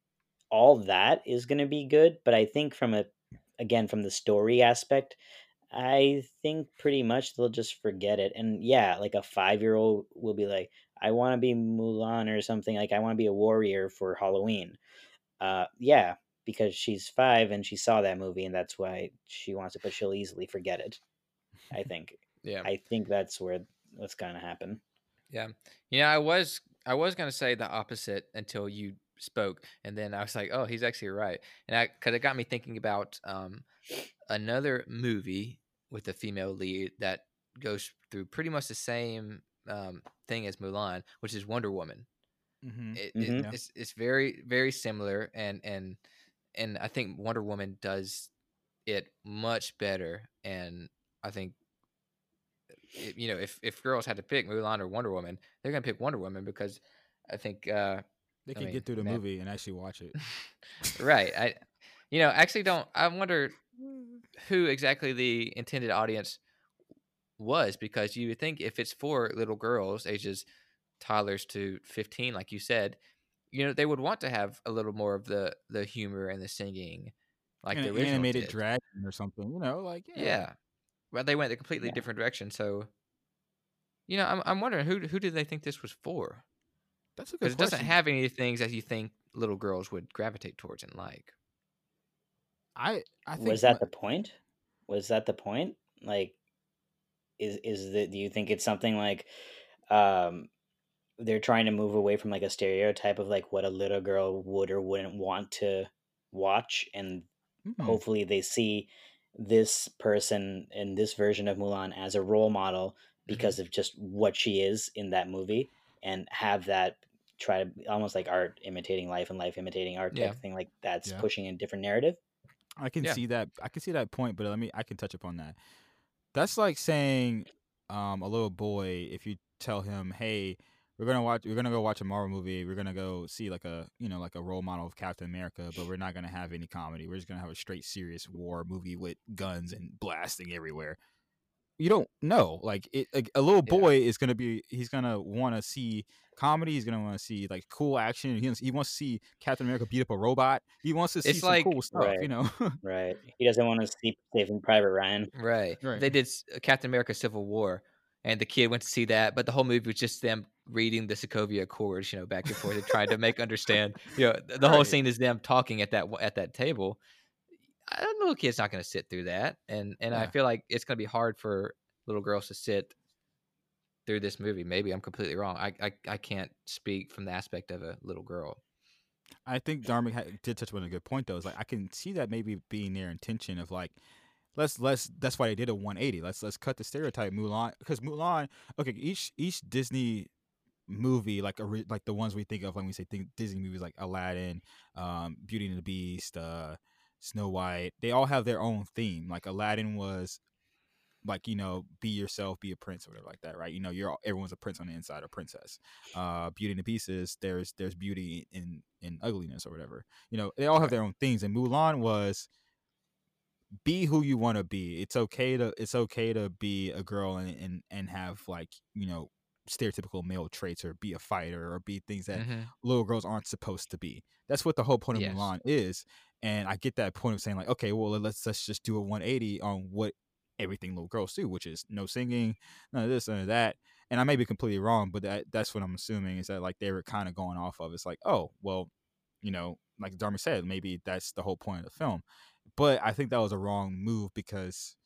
all that is going to be good but i think from a again from the story aspect i think pretty much they'll just forget it and yeah like a five year old will be like i want to be mulan or something like i want to be a warrior for halloween uh yeah because she's five and she saw that movie and that's why she wants it but she'll easily forget it i think Yeah. i think that's where what's going to happen Yeah. Yeah, I was I was gonna say the opposite until you spoke, and then I was like, oh, he's actually right, and I because it got me thinking about um another movie with a female lead that goes through pretty much the same um thing as Mulan, which is Wonder Woman. Mm-hmm. It, Mhm. it, Yeah. it's it's very very similar, and and and I think Wonder Woman does it much better, and I think you know, if if girls had to pick Mulan or Wonder Woman, they're gonna pick Wonder Woman because I think uh They I can mean, get through the man. movie and actually watch it. [laughs] right. I you know, actually don't I wonder who exactly the intended audience was because you would think if it's for little girls ages toddlers to 15 like you said, you know, they would want to have a little more of the the humor and the singing like An the original animated did. dragon or something, you know, like yeah. Yeah. But they went a completely Yeah. different direction. So, you know, I'm I'm wondering who who did they think this was for? That's a good Because it doesn't have any things that you think little girls would gravitate towards and like. I I think was that my- the point was that the point like is is that do you think it's something like um they're trying to move away from like a stereotype of like what a little girl would or wouldn't want to watch and Hmm. hopefully they see this person in this version of Mulan as a role model Mm-hmm. because of just what she is in that movie and have that try to almost like art imitating life and life imitating art type Yeah. thing like that's Yeah. pushing a different narrative I can Yeah. see that. I can see that point, but let me. I can touch upon that. That's like saying, um, a little boy if you tell him, "Hey, we're gonna watch. We're gonna go watch a Marvel movie. We're gonna go see like a, you know, like a role model of Captain America, but we're not gonna have any comedy. We're just gonna have a straight serious war movie with guns and blasting everywhere." You don't know. Like it, like, a little Yeah. boy is gonna be. He's gonna want to see comedy. He's gonna want to see like cool action. He wants, he wants to see Captain America beat up a robot. He wants to see It's some like- cool stuff. You know. [laughs] Right. He doesn't want to see Saving Private Ryan. Right. Right. They did uh, Captain America Civil War and the kid went to see that, but the whole movie was just them reading the Sokovia Accords, you know, back and forth and trying to make understand. [laughs] You know, the right. whole scene is them talking at that at that table. A little kid's not going to sit through that, and and yeah. I feel like it's going to be hard for little girls to sit through this movie. Maybe I'm completely wrong. I I, I can't speak from the aspect of a little girl. I think Darmic did touch on a good point though. Is like I can see that maybe being their intention of like let's let's that's why they did a 180. Let's let's cut the stereotype Mulan because Mulan. Okay, each each Disney movie like a like the ones we think of when we say think Disney movies like Aladdin, um, Beauty and the Beast, uh, Snow White. They all have their own theme. Like Aladdin was like you know be yourself be a prince or whatever like that right? You know you're everyone's a prince on the inside or princess. Uh beauty and the beast is there's there's beauty in in ugliness or whatever. You know they all have their own things and mulan was be who you want to be. It's okay to it's okay to be a girl and and, and have like you know stereotypical male traits or be a fighter or be things that mm-hmm. little girls aren't supposed to be. That's what the whole point of yes. mulan is and i get that point of saying like okay well let's let's just do a 180 on what everything little girls do, which is no singing, none of this, none of that. And I may be completely wrong, but that that's what I'm assuming is that like they were kind of going off of. It's like, oh, well, you know, like Darmic said, maybe that's the whole point of the film. But I think that was a wrong move because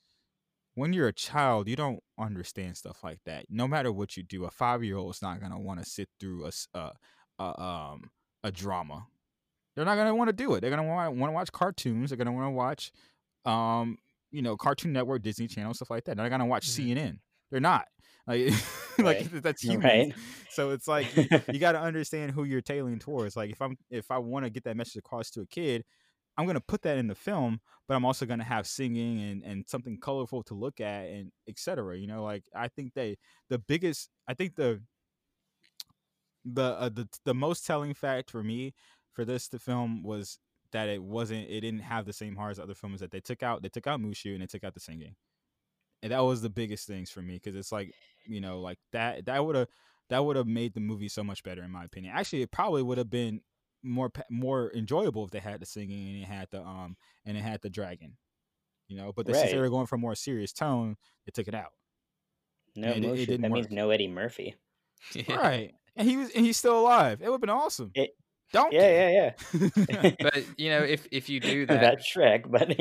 when you're a child, you don't understand stuff like that. No matter what you do, a five year old is not gonna want to sit through a, a, a um a drama. They're not gonna want to do it. They're gonna want to watch cartoons. They're gonna want to watch um you know, Cartoon Network, Disney Channel, stuff like that. They're not gonna watch mm-hmm. CNN. They're not. Like, [laughs] like [laughs] that's humans. Right. So it's like you, you got to understand who you're tailoring towards. Like if I'm if I want to get that message across to a kid, I'm gonna put that in the film, but I'm also gonna have singing and and something colorful to look at and etc. You know, like I think they the biggest I think the the uh, the the most telling fact for me for this the film was that it wasn't it didn't have the same heart as other films that they took out they took out Mushu and they took out the singing. And that was the biggest things for me because it's like, you know, like that that would have that would have made the movie so much better in my opinion. Actually, it probably would have been more more enjoyable if they had the singing and it had the um and it had the dragon. You know, but right. since they were going for a more serious tone, they took it out. No, it, it, didn't that work. means no Eddie Murphy. right. And he was and he's still alive. It would have been awesome. It, don't. Yeah, yeah, yeah. [laughs] [laughs] but you know, if if you do [laughs] that, that Shrek. But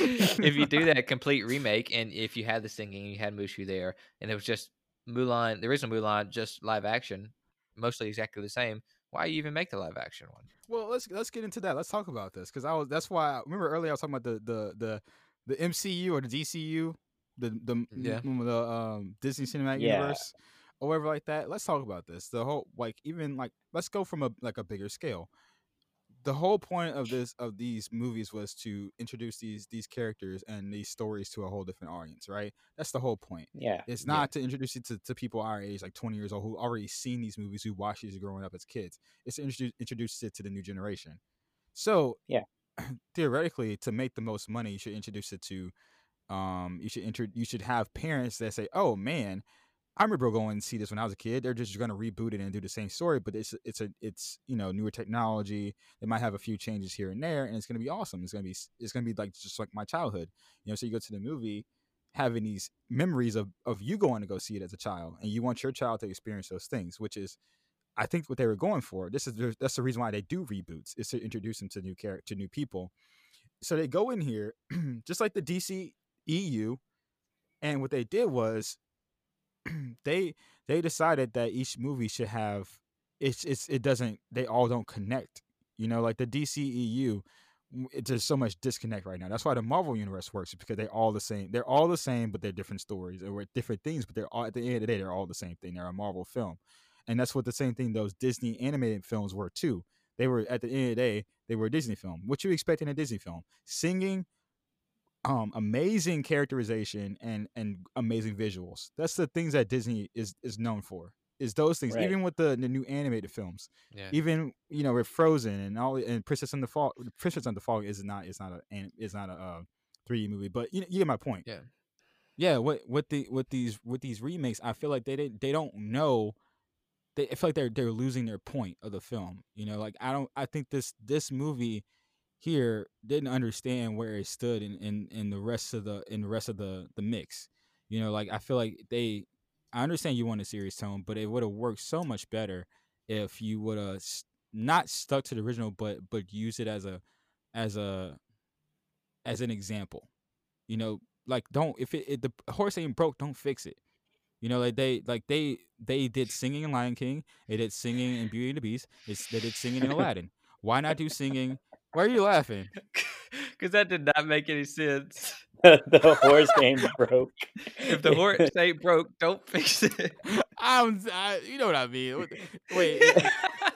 if you do that complete remake, and if you had the singing, you had Mushu there, and it was just Mulan, the original Mulan, just live action, mostly exactly the same. Why you even make the live action one? Well, let's let's get into that. Let's talk about this because I was that's why I remember earlier I was talking about the the the the MCU or the DCU, the the yeah. the um, Disney Cinematic yeah. Universe or whatever like that. Let's talk about this. The whole like even like let's go from a like a bigger scale. The whole point of this of these movies was to introduce these these characters and these stories to a whole different audience, right? That's the whole point. Yeah. It's not yeah. to introduce it to, to people our age, like 20 years old, who already seen these movies, who watched these growing up as kids. It's to introduce, introduce it to the new generation. So yeah, [clears throat] theoretically, to make the most money, you should introduce it to um you should enter you should have parents that say, Oh man, I remember going and see this when I was a kid. They're just going to reboot it and do the same story, but it's it's a it's you know newer technology. They might have a few changes here and there, and it's going to be awesome. It's going to be it's going to be like just like my childhood. You know, so you go to the movie having these memories of of you going to go see it as a child, and you want your child to experience those things, which is I think what they were going for. This is that's the reason why they do reboots is to introduce them to new character to new people. So they go in here [clears throat] just like the DC EU, and what they did was [clears throat] they they decided that each movie should have it's it's it doesn't they all don't connect. You know, like the DCEU, there's so much disconnect right now. That's why the Marvel universe works because they're all the same. They're all the same, but they're different stories or different things. But they're all at the end of the day, they're all the same thing. They're a Marvel film, and that's what the same thing those Disney animated films were too. They were at the end of the day, they were a Disney film. What you expect in a Disney film? Singing, um amazing characterization and and amazing visuals. That's the things that Disney is is known for. Is those things right. even with the, the new animated films. Yeah. Even you know with Frozen and all and Princess and the Frog Princess and the Frog is not is not a is not a uh, 3D movie, but you, you get my point. Yeah. Yeah, what with the with these with these remakes, I feel like they didn't they don't know they I feel like they're they're losing their point of the film. You know, like I don't I think this this movie here didn't understand where it stood in, in, in the rest of the in the rest of the the mix. You know, like I feel like they. I understand you want a serious tone, but it would have worked so much better if you would have not stuck to the original, but but use it as a as a as an example. You know, like don't if it, if the horse ain't broke, don't fix it. You know, like they like they they did singing in Lion King, they did singing in Beauty and the Beast, it's, they did singing in [laughs] Aladdin. Why not do singing? Why are you laughing? [laughs] Because that did not make any sense. [laughs] the horse ain't [laughs] broke. If the horse ain't broke, don't fix it. I'm, I, you know what I mean. Wait,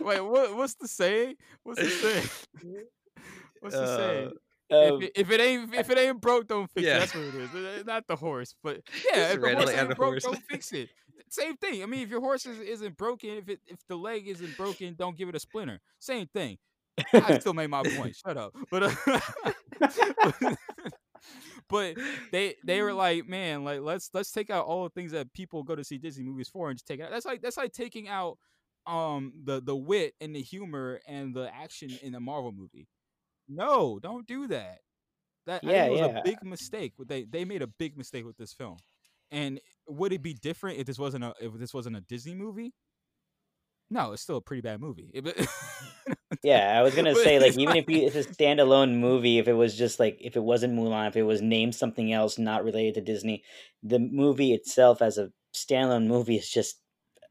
wait, what, what's the saying? What's the saying? What's the saying? Uh, Um, if, it, if it ain't if it ain't broke, don't fix Yeah. it. That's what it is. Not the horse, but yeah, if the horse ain't broke, horse. don't fix it. Same thing. I mean, if your horse is, isn't broken, if it if the leg isn't broken, don't give it a splinter. Same thing. I [laughs] still made my point. Shut up. But uh, [laughs] [laughs] but they they were like, man, like let's let's take out all the things that people go to see Disney movies for and just take it out. That's like that's like taking out um the the wit and the humor and the action in a Marvel movie. No, don't do that. That Yeah, was yeah. a big mistake. They they made a big mistake with this film. And would it be different if this wasn't a if this wasn't a Disney movie? No, it's still a pretty bad movie. It- Yeah, I was gonna [laughs] say like it's even if you, it's a standalone movie, if it was just like if it wasn't Mulan, if it was named something else not related to Disney, the movie itself as a standalone movie is just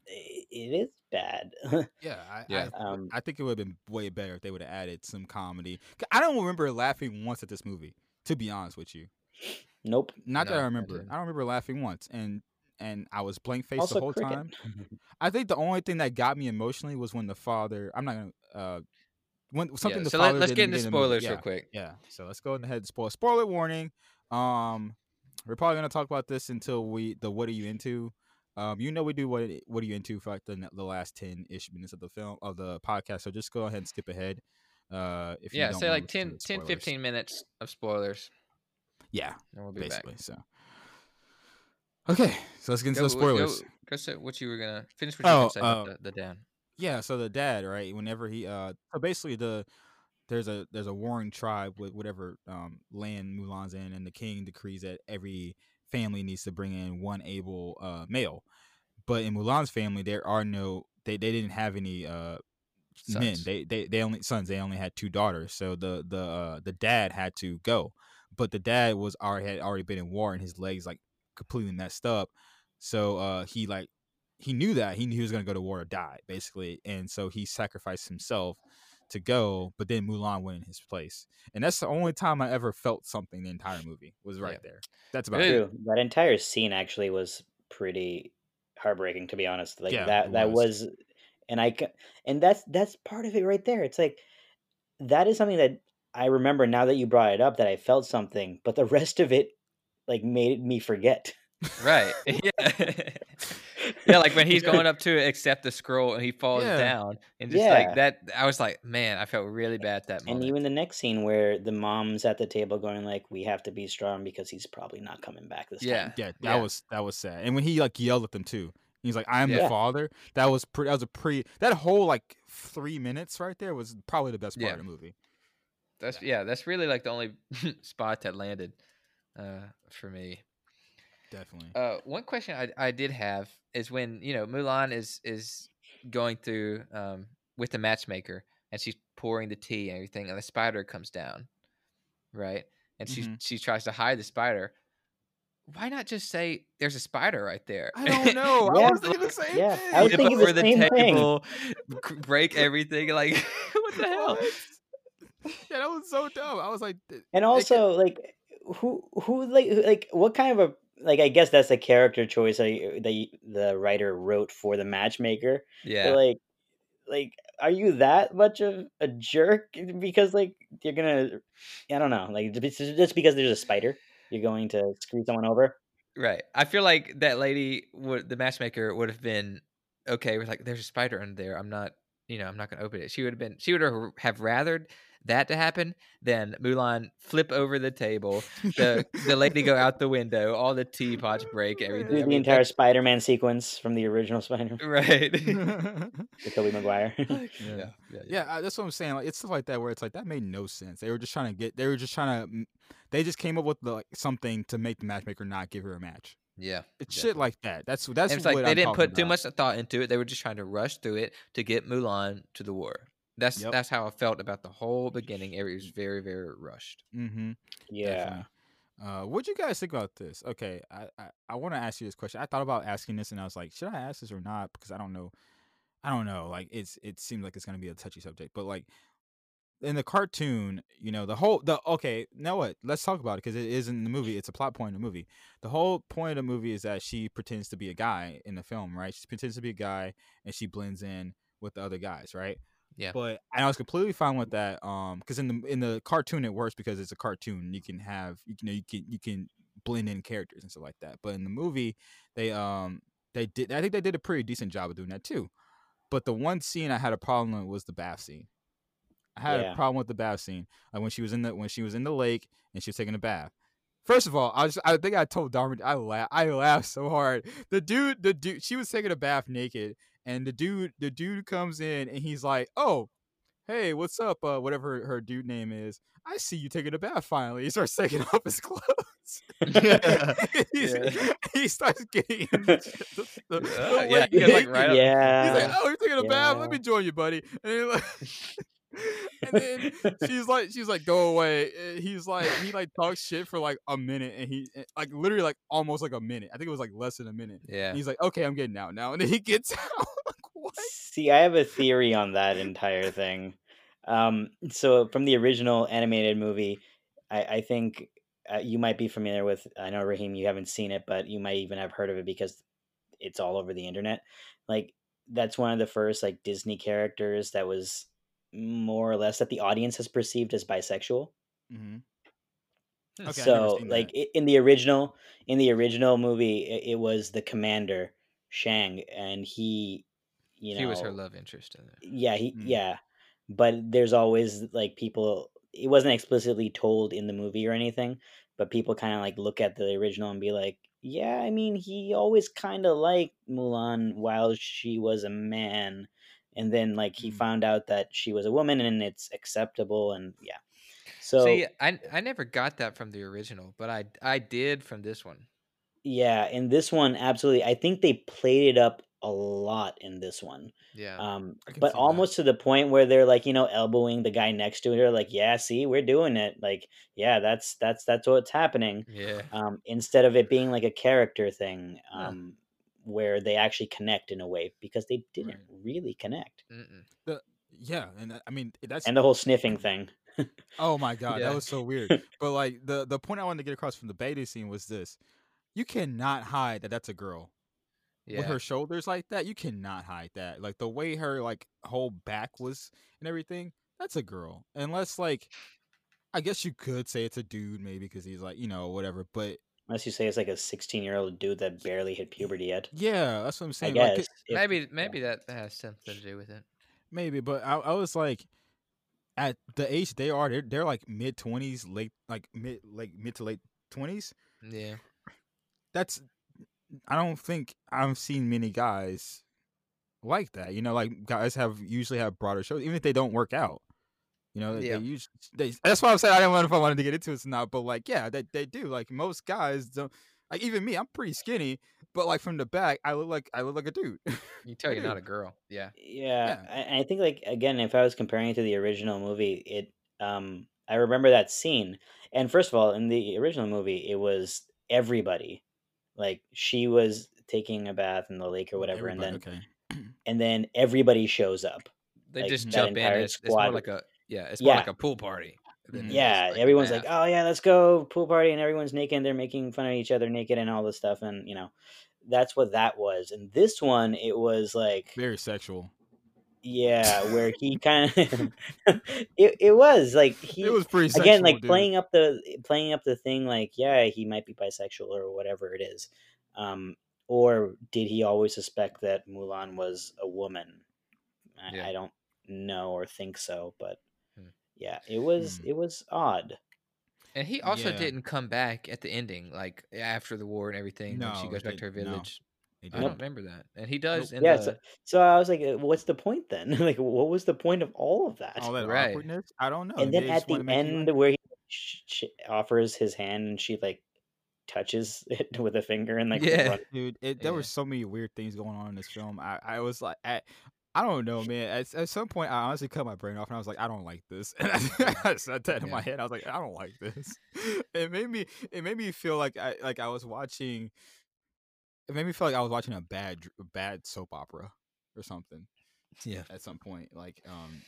it is bad. [laughs] Yeah, I, Yeah. I, Um, I think it would have been way better if they would have added some comedy. I don't remember laughing once at this movie, to be honest with you. nope. Not that No, I I remember. I, didn't. don't remember laughing once, and and I was blank faced the whole cricket. time. [laughs] I think the only thing that got me emotionally was when the father. I'm not gonna. Uh, when something yeah, so let, us get into spoilers Yeah. real quick. Yeah, so let's go ahead and spoil. Spoiler warning. Um, we're probably gonna talk about this until we the what are you into. Um, you know we do what what are you into for like the the last ten ish minutes of the film of the podcast. So just go ahead and skip ahead. Uh, if you Yeah, say like listen 10, 10 15 minutes of spoilers, Yeah, and we'll be basically. back. So okay, so let's get into Go, the spoilers. Go, go what you were gonna finish. What you were Oh, about uh, the, the down. Yeah, so the dad, right? Whenever he uh so basically the there's a there's a warring tribe with whatever um land Mulan's in and the king decrees that every family needs to bring in one able uh male. But in Mulan's family there are no they, they didn't have any uh men. They they they only sons, they only had two daughters. So the the uh the dad had to go. But the dad was already had already been in war and his legs like completely messed up. So uh he like he knew that he knew he was going to go to war or die basically and so he sacrificed himself to go but then mulan went in his place and that's the only time i ever felt something the entire movie was right there that's about Really? it True. That entire scene actually was pretty heartbreaking, to be honest. Like Yeah, that. it That was. was, and I, ca- and that's that's part of it right there. It's like that is something that I remember now that you brought it up that I felt something, but the rest of it like made me forget. Right. [laughs] Yeah. [laughs] yeah, like when [laughs] he's going up to accept the scroll and he falls Yeah. down and just Yeah. like that I was like, man, I felt really bad at that And even the next scene where the mom's at the table going like, "We have to be strong because he's probably not coming back this Yeah. time." yeah that Yeah. was that was sad and when he like yelled at them too he's like i'm the father that was pretty that was a pretty that whole like three minutes right there was probably the best part Yeah. of the movie That's yeah, that's really like the only [laughs] spot that landed uh for me. Definitely Uh, one question I, I did have is when you know Mulan is is going through um, with the matchmaker and she's pouring the tea and everything, and the spider comes down, right? And she Mhm. she tries to hide the spider. Why not just say there's a spider right there? i [laughs] don't know Yeah. i was thinking the same Yeah, thing I was Flip thinking the the, same table, c- break everything. Like [laughs] what the hell? What? yeah that was so dumb i was like And also, like, who who like who- like what kind of a like? I guess that's a character choice that you- the writer wrote for the matchmaker. Yeah, But like, like, are you that much of a jerk? [laughs] Because like you're gonna, I don't know, like just because there's a spider, you're going to screw someone over. right. I feel like that lady would the matchmaker would have been okay with like there's a spider in there. I'm not you know I'm not gonna open it. She would have been she would have have rathered that to happen than Mulan flip over the table, the the lady go out the window, all the teapots break, [laughs] everything. Do I the mean, entire that- Spider-Man sequence from the original Spider, Man. [laughs] right. [laughs] with Tobey Maguire. yeah, Yeah. yeah, yeah. Yeah, I- that's what I'm saying. Like it's stuff like that where it's like that made no sense. They were just trying to get. They were just trying to. They just came up with the, like something to make the matchmaker not give her a match. Yeah, It's definitely. shit like that. That's that's And it's what like they I'm didn't talking put too much thought into it. They were just trying to rush through it to get Mulan to the war. That's Yep. that's how I felt about the whole beginning. It was very very rushed. Mm-hmm. Yeah. Definitely. Uh, what do you guys think about this? Okay, I I, I want to ask you this question. I thought about asking this, and I was like, should I ask this or not? Because I don't know. I don't know. Like it's it seems like it's gonna be a touchy subject, but like in the cartoon, you know, the whole the okay. Now what? Let's talk about it because it is in the movie. It's a plot point in the movie. The whole point of the movie is that she pretends to be a guy in the film, right? She pretends to be a guy, and she blends in with the other guys, right? Yeah. But and I was completely fine with that. Um, because in the in the cartoon it works because it's a cartoon. You can have you can you can you can blend in characters and stuff like that. But in the movie, they um they did I think they did a pretty decent job of doing that too. But the one scene I had a problem with was the bath scene. I had Yeah. a problem with the bath scene, like when she was in the when she was in the lake and she was taking a bath. First of all, I was I think I told Darwin I laugh I laughed so hard. The dude the dude she was taking a bath naked and the dude the dude comes in and he's like, "Oh, hey, what's up? Uh, whatever her, her dude name is. I see you taking a bath finally." He starts taking [laughs] off his clothes. He's- Yeah. [laughs] [laughs] He starts getting the, the, the Uh, yeah, lake like, right yeah. He's like, "Oh, you're taking a bath. Let me join you, buddy." And then, like, and then she's like, she's like, "Go away." He's like, he like talks shit for like a minute, and he like literally like almost like a minute. I think it was like less than a minute. Yeah. And he's like, "Okay, I'm getting out now," and then he gets [laughs] out. like, what? See, I have a theory on that entire thing. Um, so from the original animated movie, I, I think uh, you might be familiar with. I know Raheem, you haven't seen it, but you might even have heard of it because it's all over the internet. Like that's one of the first like Disney characters that was more or less that the audience has perceived as bisexual. Mm-hmm. Hmm. Okay, so like that. in the original in the original movie it, it was the commander shang and he you know he was her love interest in it. yeah he Mm. yeah but there's always like people it wasn't explicitly told in the movie or anything but people kind of like look at the original and be like yeah i mean he always kind of liked mulan while she was a man and then like he Mm. found out that she was a woman and it's acceptable and yeah so See, I I never got that from the original, but I I did from this one. Yeah, in this one, absolutely. I think they played it up a lot in this one. Yeah. Um, but see that. almost to the point where they're like, you know, elbowing the guy next to her, like, yeah, see, we're doing it. Like, yeah, that's that's that's what's happening. yeah. Um, instead of it being like a character thing, Yeah. um, where they actually connect in a way because they didn't really connect. Mm-mm. Yeah, and I mean that's And the whole sniffing thing. [laughs] oh my god, Yeah. that was so weird. [laughs] but like the the point I wanted to get across from the bathing scene was this: you cannot hide that that's a girl Yeah. with her shoulders like that. You cannot hide that. Like the way her like whole back was and everything. That's a girl, unless like. I guess you could say it's a dude, maybe because he's like, you know, whatever. But Unless you say it's like a 16 year old dude that barely hit puberty yet. yeah, that's what I'm I saying. Like, guess. it- if- maybe maybe that has something to do with it. maybe, but I, I was like, at the age they are, they're, they're like mid twenties, late, like mid, like mid to late twenties. Yeah. that's I don't think I've seen many guys like that. You know, like guys have usually have broader shoulders, even if they don't work out. You know, they, Yeah. they usually they, that's why I'm saying I don't know if I wanted to get into it or not, but like yeah, they they do. Like most guys don't like even me, I'm pretty skinny, but like from the back, I look like I look like a dude. [laughs] You tell you're not a girl. Yeah. Yeah, I, I think like again, if I was comparing it to the original movie, it um I remember that scene. And first of all, in the original movie, it was everybody. Like she was taking a bath in the lake or whatever, and then okay. [clears throat] and then everybody shows up. They Like, just jump in. it's, it's more like a yeah. It's more Yeah. like a pool party. than it is, Yeah, like, everyone's like, "Oh yeah, let's go pool party," and everyone's naked. and They're making fun of each other naked and all this stuff, and you know, that's what that was. And this one, it was like Very sexual. Yeah, where [laughs] he kind of [laughs] it, it was like he it was pretty sexual, again like dude. playing up the playing up the thing like yeah he might be bisexual or whatever it is um or did he always suspect that Mulan was a woman I, Yeah. I don't know or think so but. Yeah it was Hmm. it was odd And he also Yeah. didn't come back at the ending, like after the war and everything. when she goes back it- to her village. They I didn't. don't remember that. And he does in yeah the so, so I was like uh, what's the point then [laughs] like what was the point of all of that All that Right. awkwardness. I don't know. and Maybe then at the wanna you end where he sh- sh- offers his hand and she like touches it [laughs] with a finger and like Yeah. dude. It, there Yeah. were so many weird things going on in this film. I, I was like, at, I don't know, man. At, at some point, I honestly cut my brain off, and I was like, I don't like this. [laughs] And I, I said that in my head. I was like, I don't like this. [laughs] It made me, it made me feel like I, like I was watching. It made me feel like I was watching a bad, bad soap opera or something Yeah. at some point. Like, um,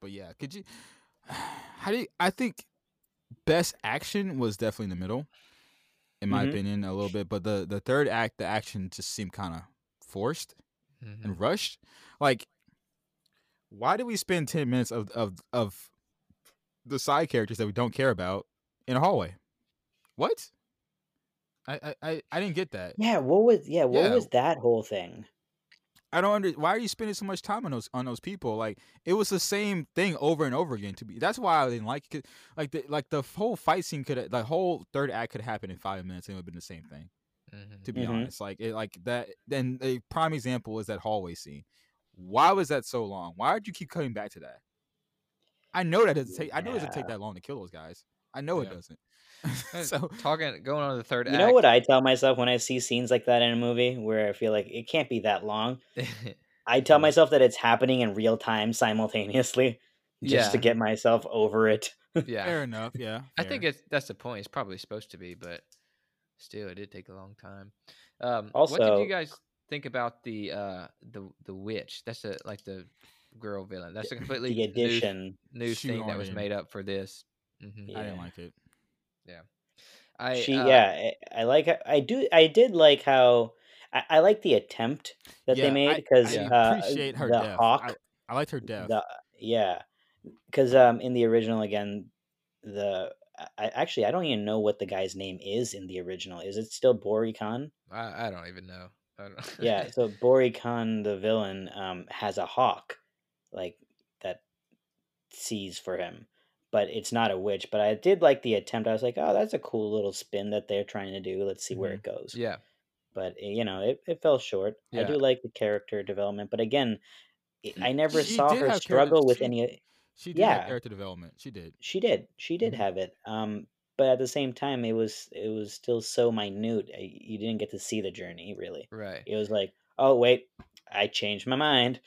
but yeah, could you? [sighs] How do you? I think best action was definitely in the middle, in my Mhm. opinion, a little bit. But the the third act, the action just seemed kind of forced Mhm. and rushed. Like, why do we spend ten minutes of of of the side characters that we don't care about in a hallway? What? I I I, I didn't get that. Yeah, what was yeah, what Yeah. was that whole thing? I don't under. Why are you spending so much time on those on those people? Like it was the same thing over and over again. To be that's why I didn't like it. 'cause, Like the like the whole fight scene could the whole third act could happen in five minutes and it would have been the same thing. Mhm. To be Mhm. honest, like it like that. Then a prime example is that hallway scene. Why was that so long? Why did you keep coming back to that? I know that doesn't take. I know it doesn't take that long to kill those guys. I know Yeah. it doesn't. [laughs] So talking going on to the third You act. know what I tell myself when I see scenes like that in a movie where I feel like it can't be that long? [laughs] I tell myself that it's happening in real time simultaneously [laughs] just to get myself over it. yeah. fair enough. Yeah, I think it's that's the point. It's probably supposed to be, but still, it did take a long time. Um, what did you guys think about the uh the the witch? That's a like the girl villain. That's a completely the addition. new She thing that was wanted- made up for this. hmm I didn't like it. Yeah, I she uh, yeah, I, I like I do I did like how I, I like the attempt that Yeah, they made because I uh, appreciate her the death. hawk I, I liked her death. The, yeah, because um, in the original again, the I, actually I don't even know what the guy's name is in the original. Is it still Bori Khan? I, I don't even know. I don't [laughs] Yeah, so Bori Khan, the villain, um, has a hawk, like that sees for him, but it's not a witch. But I did like the attempt. I was like, oh, that's a cool little spin that they're trying to do. Let's see where it goes. yeah. But eh, you know, it, it fell short. I do like the character development, but again, I never She saw her struggle with she- any. She did have Yeah. character development. She did. She did. She did Mhm. have it. Um, but at the same time, it was it was still so minute. I- You didn't get to see the journey really. Right. It was like, oh wait, I changed my mind.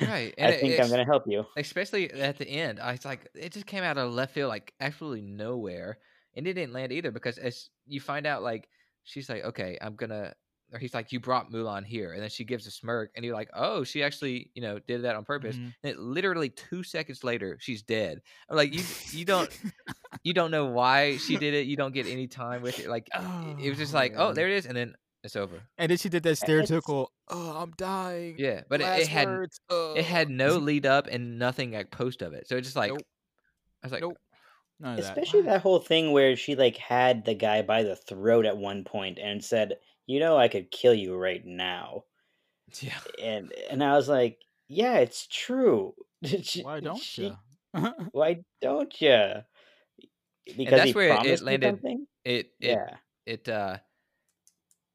Right. [laughs] I And it- think I'm gonna help you. especially at the end. I was like, it just came out of left field, like absolutely nowhere, and it didn't land either because as you find out, like she's like, okay, I'm gonna, or he's like, you brought Mulan here, and then she gives a smirk, and you're like, oh, she actually, you know, did that on purpose. Mhm. And it literally two seconds later, she's dead. I'm like, you, you don't, [laughs] you don't know why she did it. You don't get any time with it. Like it- it was just Oh, like, oh, there it is, and then it's over. And then she did that It's- stereotypical, "Oh, I'm dying." Yeah, but it, it had words, it had uh." no lead up and nothing like post of it. So it's just like, Nope. I was like, Nope. None of that. Especially that whole thing where she like had the guy by the throat at one point and said, "You know, I could kill you right now." yeah. And and I was like, "Yeah, it's true." [laughs] She- Why don't she- you? [laughs] Why don't you? Because that's he where it- it landed- something. it it Yeah. it uh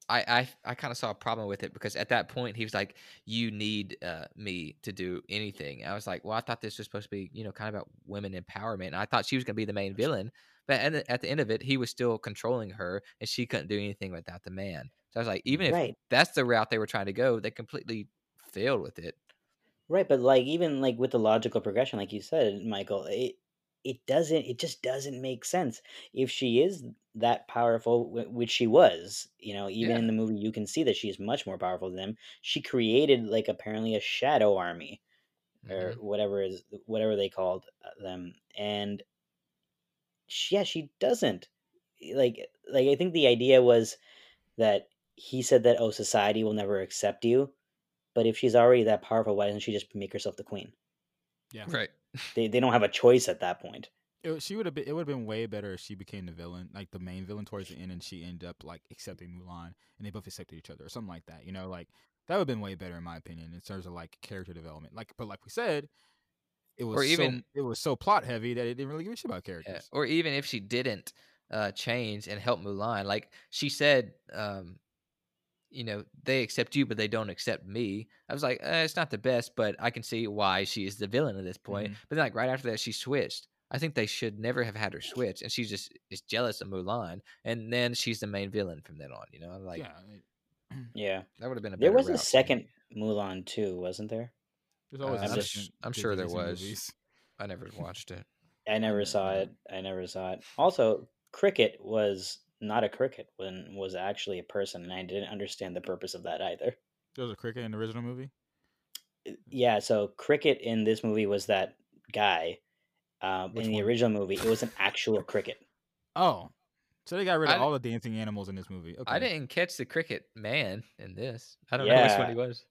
I I I kind of saw a problem with it because at that point he was like, "You need uh, me to do anything." I was like, "Well, I thought this was supposed to be, you know, kind of about women empowerment." And I thought she was going to be the main villain, but at the, at the end of it, he was still controlling her, and she couldn't do anything without the man. So I was like, even if Right. that's the route they were trying to go, they completely failed with it. Right, but like even like with the logical progression, like you said, Michael, it it doesn't it just doesn't make sense. If she is that powerful, which she was, you know, even Yeah. in the movie, you can see that she's much more powerful than them. She created like apparently a shadow army or Mhm. whatever is whatever they called uh, them, and she, yeah, she doesn't like like I think the idea was that he said that oh society will never accept you but if she's already that powerful, why doesn't she just make herself the queen? yeah. Right. They they don't have a choice at that point. It, she would have been. It would have been way better if she became the villain, like the main villain towards the end, and she ended up like accepting Mulan, and they both accepted each other, or something like that. You know, like that would have been way better in my opinion in terms of like character development. Like, but like we said, it was Or even- so, it was so plot heavy that it didn't really give a shit about Yeah. characters. Or even if she didn't uh, change and help Mulan, like she said, um, you know, they accept you, but they don't accept me. I was like, eh, it's not the best, but I can see why she is the villain at this point. Mhm. But then, like right after that, she switched. I think they should never have had her switch, and she just is jealous of Mulan, and then she's the main villain from then on. You know, like yeah, it- [clears throat] Yeah, that would have been a. there was a route for second Mulan too, wasn't there? there's always Uh, a I'm second sh- I'm sure there was. movies. I never watched it. I never saw it. I never saw it. Also, cricket was not a cricket when was actually a person, and I didn't understand the purpose of that either. There was a cricket in the original movie. Yeah, so cricket in this movie was that guy. Um, in the one? original movie, it was an actual cricket. Oh, so they got rid of di- all the dancing animals in this movie. Okay. I didn't catch the cricket man in this. I don't know which one he was.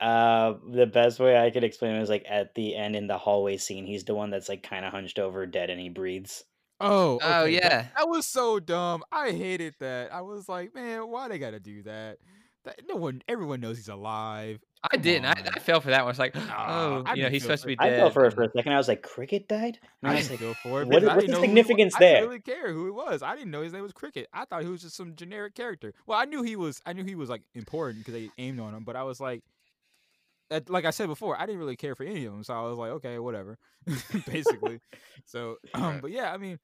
Uh, the best way I could explain it is like at the end in the hallway scene, he's the one that's like kind of hunched over, dead, and he breathes. Oh, Oh, okay, that- yeah. that, was so dumb. I hated that. I was like, man, why they gotta do that? That no one, everyone knows he's alive. I didn't. I. I fell for that one. I was like, oh, I you know, he's supposed to be it. I dead. fell for it for a second. I was like, cricket died. And I I was like, feel for it. what because I what's didn't the significance who he wa- significance I didn't really care who he was. I didn't know his name was Cricket. I thought he was just some generic character. Well, I knew he was. I knew he was like important because they aimed on him. But I was like, at- like I said before, I didn't really care for any of them. So I was like, okay, whatever, [laughs] basically. so, [clears throat] um, but yeah, I mean,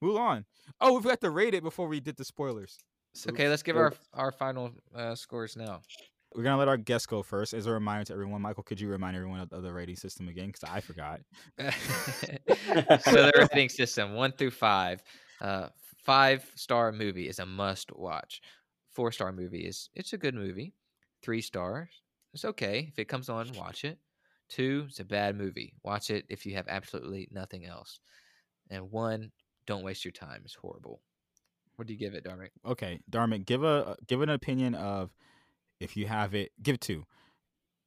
move on. Oh, we forgot to rate it before we did the spoilers. So, okay, let's give our our final uh, scores now. We're gonna let our guests go first. As a reminder to everyone, Michael, could you remind everyone of, of the rating system again? Because I forgot. [laughs] so the rating system one through five. Uh, five star movie is a must watch. Four star movie is it's a good movie. Three stars, it's okay if it comes on, watch it. Two, it's a bad movie. Watch it if you have absolutely nothing else. And one, don't waste your time. It's horrible. What do you give it, Darmic? Okay, Darmic, give a give an opinion of if you have it. Give it two.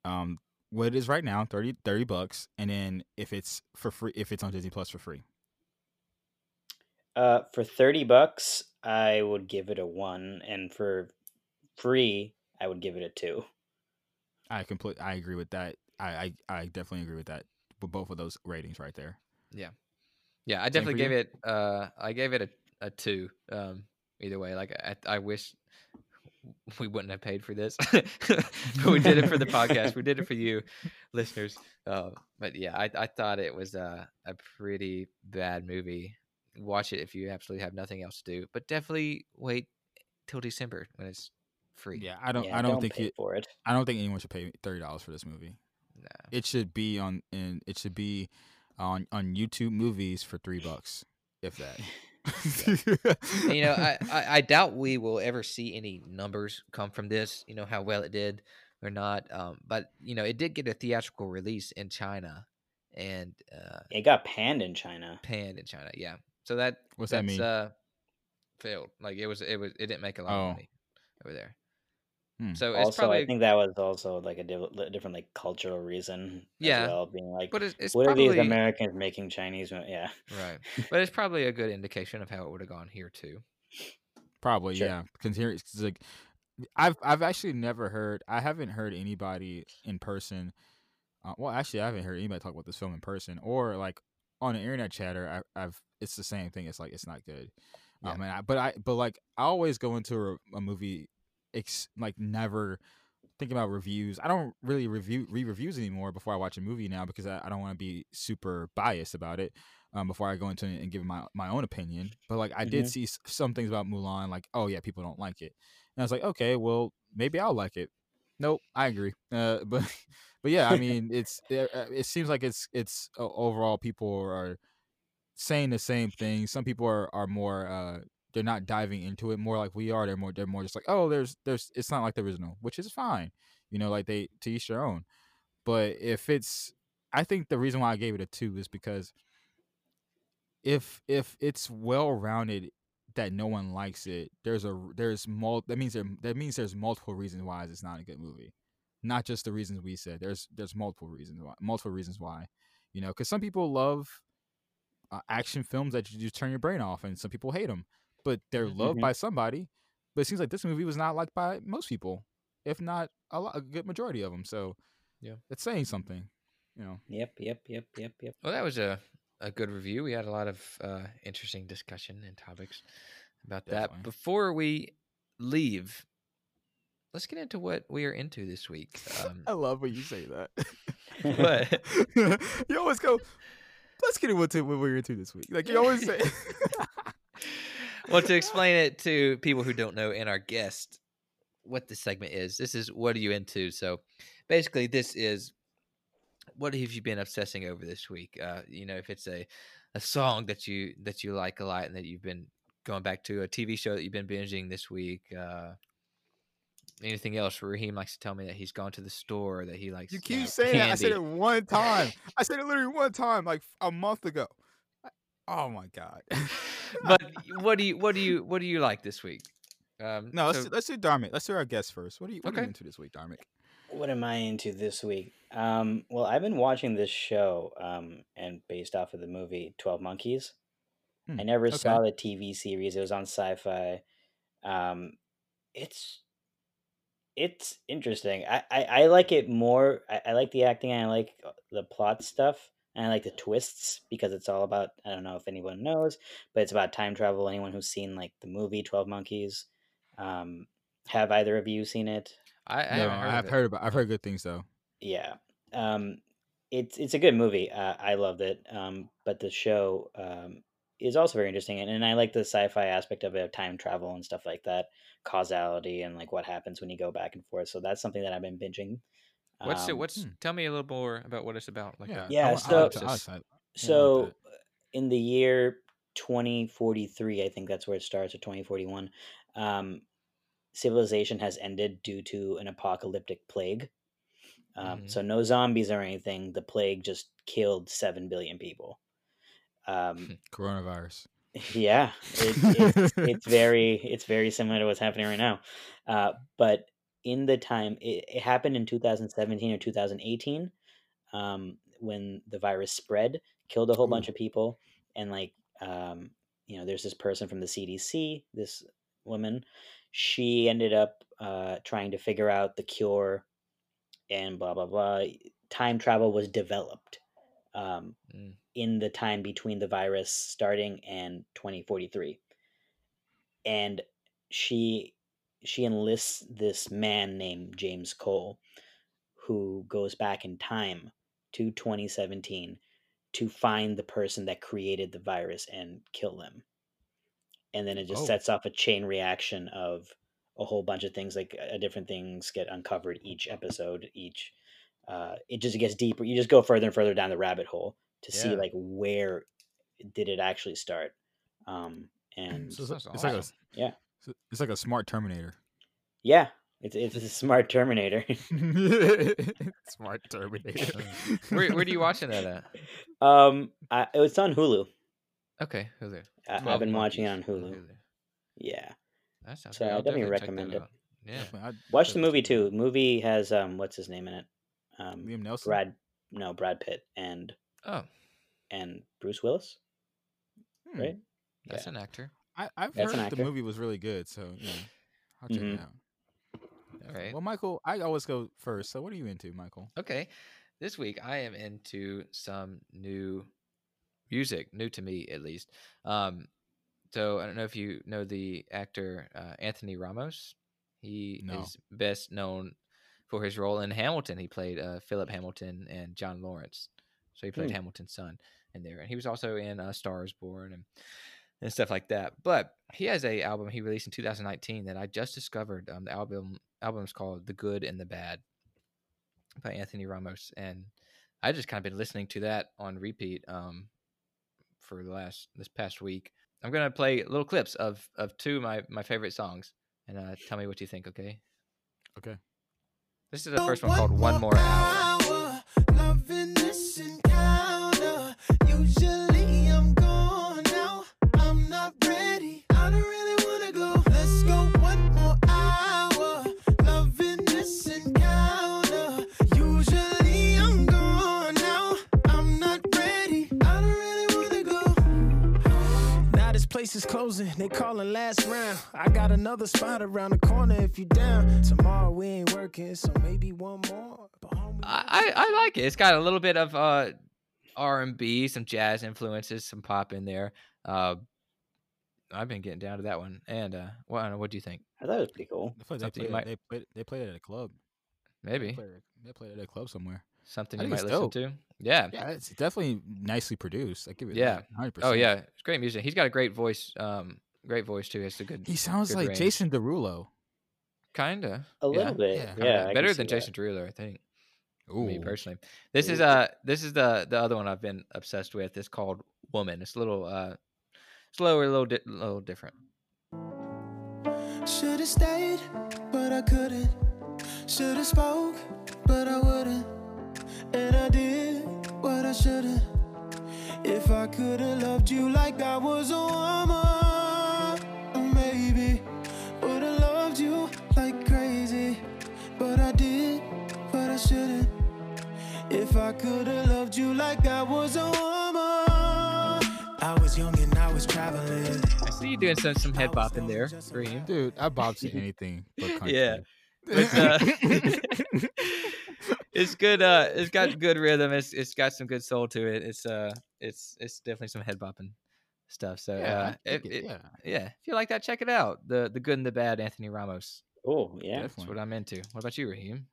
Um, what it is right now, 30, 30 bucks, and then if it's for free, if it's on Disney Plus for free. Uh, for thirty bucks, I would give it a one, and for free, I would give it a two. I complete. I agree with that. I, I I definitely agree with that. With both of those ratings right there. Yeah, yeah. I definitely gave you? it. Uh, I gave it a, a two. Um, either way, like I, I wish [laughs] we wouldn't have paid for this, [laughs] but we did it for the podcast. We did it for you, [laughs] listeners. Uh, but yeah, I, I thought it was a a pretty bad movie. Watch it if you absolutely have nothing else to do, but definitely wait till December when it's free. Yeah, I don't. yeah, I don't, think pay you. for it. I don't think anyone should pay thirty dollars for this movie. Nah. It should be on. In it should be on on YouTube movies for three bucks, if that. [laughs] [laughs] And, you know, I, I, I doubt we will ever see any numbers come from this. You know how well it did or not. Um, but you know, it did get a theatrical release in China and uh, It got panned in China. panned in China. Yeah, so that What's that that's, mean? Uh, failed. Like it was, it was, it didn't make a lot Oh. of money over there. Hmm. So it's also, probably, I think that was also like a div- li- different like cultural reason. Yeah. as well, being like, but it's, it's what probably are these Americans making Chinese? Yeah, right. [laughs] But it's probably a good indication of how it would have gone here too. Probably, Sure. yeah. Because here, it's like, I've I've actually never heard. I haven't heard anybody in person. Uh, well, actually, I haven't heard anybody talk about this film in person or like on an internet chatter. I, I've it's the same thing. It's like it's not good. Yeah. Um, and I, but I but like I always go into a, a movie, ex, like never thinking about reviews. I don't really review re reviews anymore before I watch a movie now because I, I don't want to be super biased about it. Um, before I go into it and give my my own opinion, but like I did Mhm. see some things about Mulan, like oh yeah, people don't like it, and I was like, okay, well maybe I'll like it. Nope, I agree. Uh, [laughs] but but yeah, I mean, it's it, uh, it seems like it's it's uh, overall people are saying the same thing. Some people are are more uh they're not diving into it more like we are. They're more they're more just like oh there's there's it's not like the original, which is fine. You know, like they to each their own. But if it's, I think the reason why I gave it a two is because if if it's well rounded that no one likes it, there's a there's mul that means there that means there's multiple reasons why it's not a good movie, not just the reasons we said. There's there's multiple reasons why multiple reasons why, you know, because some people love uh, action films that you just turn your brain off, and some people hate them, but they're loved Mhm. by somebody. But it seems like this movie was not liked by most people, if not a lot, a good majority of them. So Yeah. it's saying something, you know. yep, yep, yep, yep, yep. Well, that was a, a good review. We had a lot of uh, interesting discussion and topics about Definitely. that. Before we leave, let's get into what we are into this week. Um, I love when you say that. [laughs] What? [laughs] you always go. let's get into what we're into this week. Like you always say. [laughs] well, to explain it to people who don't know and our guest, what this segment is, this is what are you into? So, basically, this is what have you been obsessing over this week? Uh, you know, if it's a a song that you that you like a lot and that you've been going back to, a TV show that you've been binging this week. Uh, anything else? Raheem likes to tell me that he's gone to the store, that he likes. You keep saying that. I said it one time. I said it literally one time, like a month ago. Oh my god. [laughs] but what do you what do you what do you like this week? Um, no, let's so- let's do Darmic. Let's do our guest first. What are you what are you into this week, Darmic? What am I into this week? Um, well, I've been watching this show, um, and based off of the movie Twelve Monkeys. Hmm, I never okay. saw the TV series. It was on Sci-Fi. Um, it's it's interesting. I, I, I like it more. I, I like the acting and I like uh, the plot stuff and I like the twists because it's all about. I don't know if anyone knows, but it's about time travel. Anyone who's seen like the movie Twelve Monkeys, um, have either of you seen it? I, I no, haven't heard I've it. heard about. I've heard good things though. Yeah. Um, it's it's a good movie. Uh, I loved it. Um, but the show um, is also very interesting, and, and I like the sci-fi aspect of it, time travel and stuff like that, causality and like what happens when you go back and forth. So that's something that I've been binging. What's it? Um, What's hmm. tell me a little more about what it's about? Like, Yeah, a- Yeah, I, so- I. I, Synopsis. like that. Yeah, I So in the year 2043, I think that's where it starts, or 2041, um, civilization has ended due to an apocalyptic plague. Um, Mhm. So no zombies or anything. The plague just killed seven billion people. Um, [laughs] coronavirus. yeah, it, it's, it's [laughs] very it's very similar to what's happening right now. Uh, but in the time, it, it happened in 2017 or 2018 um, when the virus spread, killed a whole bunch of people, and like um, you know, there's this person from the CDC, this woman. She ended up uh, trying to figure out the cure, and blah blah blah. Time travel was developed. Um, Mm. in the time between the virus starting and 2043 and she she enlists this man named James Cole who goes back in time to 2017 to find the person that created the virus and kill them and then it just Oh. sets off a chain reaction of a whole bunch of things like uh, different things get uncovered each episode each uh, it just gets deeper you just go further and further down the rabbit hole to see like where did it actually start um [clears throat] and So it's, it's like a. Yeah. So It's like a smart Terminator. yeah it's, it's a smart terminator [laughs] [laughs] smart Terminator. [laughs] where where do you watching that at? um I, it's on hulu Okay, Hulu. I, i've been watching it on Monkeys hulu yeah That sounds So good. I I'll definitely check recommend it. out. Yeah. I'd watch the movie check it too movie has um what's his name in it um. Liam Nelson. brad no brad pitt and Oh, and bruce willis Hmm. right that's Yeah. an actor. I, I've That's heard the movie was really good, so know, I'll check Mhm. it out. All right. Well, Michael, I always go first. So, what are you into, Michael? Okay. This week I am into some new music, new to me at least. Um, so I don't know if you know the actor uh, Anthony Ramos. He No. is best known for his role in Hamilton. He played uh, Philip Hamilton and John Laurens. So he played Hmm. Hamilton's son in there, and he was also in uh, *Stars Born* and and stuff like that. But he has a album he released in 2019 that I just discovered. Um, the album album is called *The Good and the Bad* by Anthony Ramos, and I just kind of been listening to that on repeat um, for the last this past week. I'm gonna play little clips of of two of my my favorite songs, and uh, tell me what you think. Okay. Okay. This is the first one called "One More Hour." Place is closing. They calling last round. I got another spot around the corner if you down. Tomorrow we ain't working, so maybe one more. I, I I like it. It's got a little bit of uh R and B, some jazz influences, some pop in there. Uh, I've been getting down to that one. And uh, what what do you think? i thought it was pretty cool I feel they played, might- they played they played at a club. They Maybe. played, they played it at a club somewhere. something you might listen dope. to. Yeah. Yeah, it's definitely nicely produced. I give it Yeah. that, 100%. Oh yeah, it's great music. He's got a great voice. Um, great voice too. It's a good, He sounds Good like range. Jason Derulo. kinda A little yeah, bit, yeah, yeah. kinda I can better see than that. Jason Derulo, I think. Me personally, this is Ooh. uh this is the the other one I've been obsessed with. It's called Woman. It's a little uh slower, a little di- little different. Should've stayed, but I couldn't. Should've spoke, but I wouldn't. And I did what I shouldn't. If I could've loved you like I was a woman, maybe would've loved you like crazy. But I did what I shouldn't. If I could've loved you like I was a woman, I was young and I was traveling. I see you doing some some head bop in there, Reem. Dude, I bob to anything but [laughs] country. Yeah. But, uh, [laughs] [laughs] it's good. Uh, it's got [laughs] good rhythm. It's it's got some good soul to it. It's uh, it's it's definitely some head bopping stuff. So yeah, uh, if, dig it, it- yeah. yeah, if you like that, check it out. The the good and the bad, Anthony Ramos. Oh, yeah. That's what I'm into. What about you, Raheem?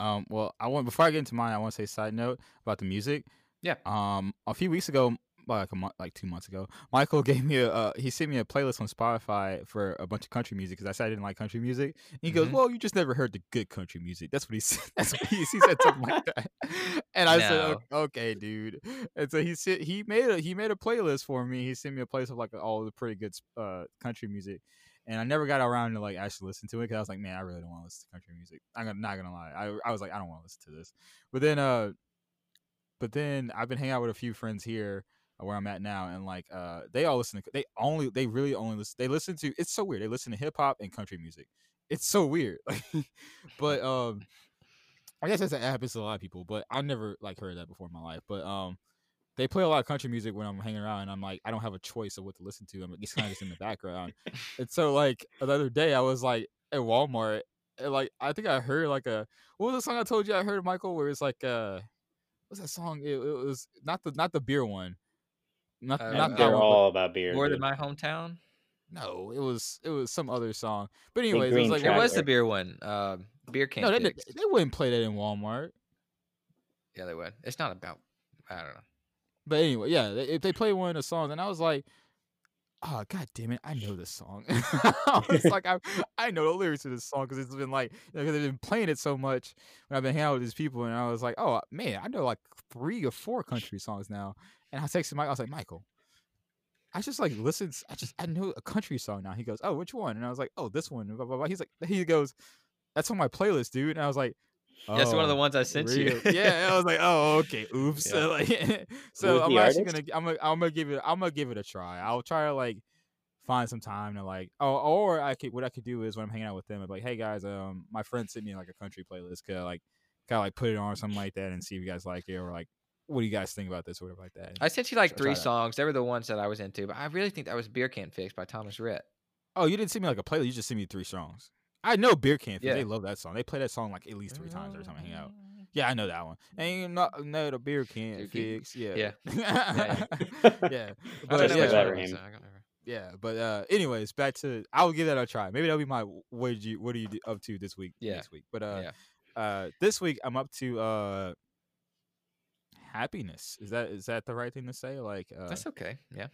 Um, well, I want before I get into mine, I want to say side note about the music. Yeah. Um, a few weeks ago, well, like a month, like two months ago, Michael [laughs] gave me a uh, he sent me a playlist on Spotify for a bunch of country music because I said I didn't like country music. And he goes, Mhm. "Well, you just never heard the good country music." That's what he [laughs] said. That's what he, he said something like that. [laughs] And I said, No. "O- "Okay, dude." And so he said he made a he made a playlist for me. He sent me a playlist of like all the pretty good uh country music. And I never got around to like actually listen to it because I was like, man, I really don't want to listen to country music. I'm not gonna lie. I, I was like, I don't want to listen to this. But then, uh, but then I've been hanging out with a few friends here where I'm at now, and like, uh, they all listen to, they only, they really only listen, they listen to, it's so weird. They listen to hip hop and country music. It's so weird. [laughs] but, um, I guess that happens to a lot of people, but I never like heard that before in my life. But, um, they play a lot of country music when I'm hanging around, and I'm like, I don't have a choice of what to listen to. I'm just kind of just in the background. And so, like the other day, I was like at Walmart, and like I think I heard like a what was the song I told you I heard Michael, where it's like uh, what's that song? It, it was not the not the beer one, not Uh, not They're one. all about beer. More dude. than my hometown. no, it was it was some other song. But anyways, it was like It was the beer one. Uh, beer can. no, they, they wouldn't play that in Walmart. Yeah, they would. It's not about. I don't know. But anyway, yeah, they, if they play one of the songs, and I was like, oh god damn it, I know this song. [laughs] I was [laughs] like, I I know the lyrics to this song because it's been like because they've been playing it so much when I've been hanging out with these people, and I was like, oh man, I know like three or four country songs now. And I texted Mike, I was like, Michael. I just like listened. I just I knew a country song now. He goes, "Oh, which one?" And I was like, "Oh, this one." Blah, blah, blah. He's like, he goes, "That's on my playlist, dude." And I was like, That's one of the "Oh." ones I sent you. real. yeah, I was like, oh, okay, oops. [laughs] Yeah. So, like, [laughs] so I'm actually artist? gonna, I'm gonna, I'm gonna give it, I'm gonna give it a try. I'll try to like find some time to like, oh, or I could, what I could do is when I'm hanging out with them, I'm like, hey guys, um, my friend sent me like a country playlist, could I, like, kind of like put it on or something like that, and see if you guys like it, or like, what do you guys think about this, or whatever like that. I sent you like three try that. songs. They were the ones that I was into, but I really think that was Beer Can't Fix by Thomas Rhett. oh, you didn't send me like a playlist, you just sent me three songs. I know Beer Can't Fix, Yeah. they love that song. They play that song like at least three times every time I hang out. Yeah, I know that one. Ain't not no the beer can't Dude, fix. Yeah, yeah. [laughs] yeah, Yeah. [laughs] yeah. I But don't yeah. which yeah, one it Better was, him. so I can't remember. yeah. But uh, anyways, back to I will give that a try. Maybe that'll be my what did you what are you up to this week? Yeah. next week. But uh, Yeah. uh, this week I'm up to uh, happiness. Is that is that the right thing to say? Like, uh, That's okay. Yeah.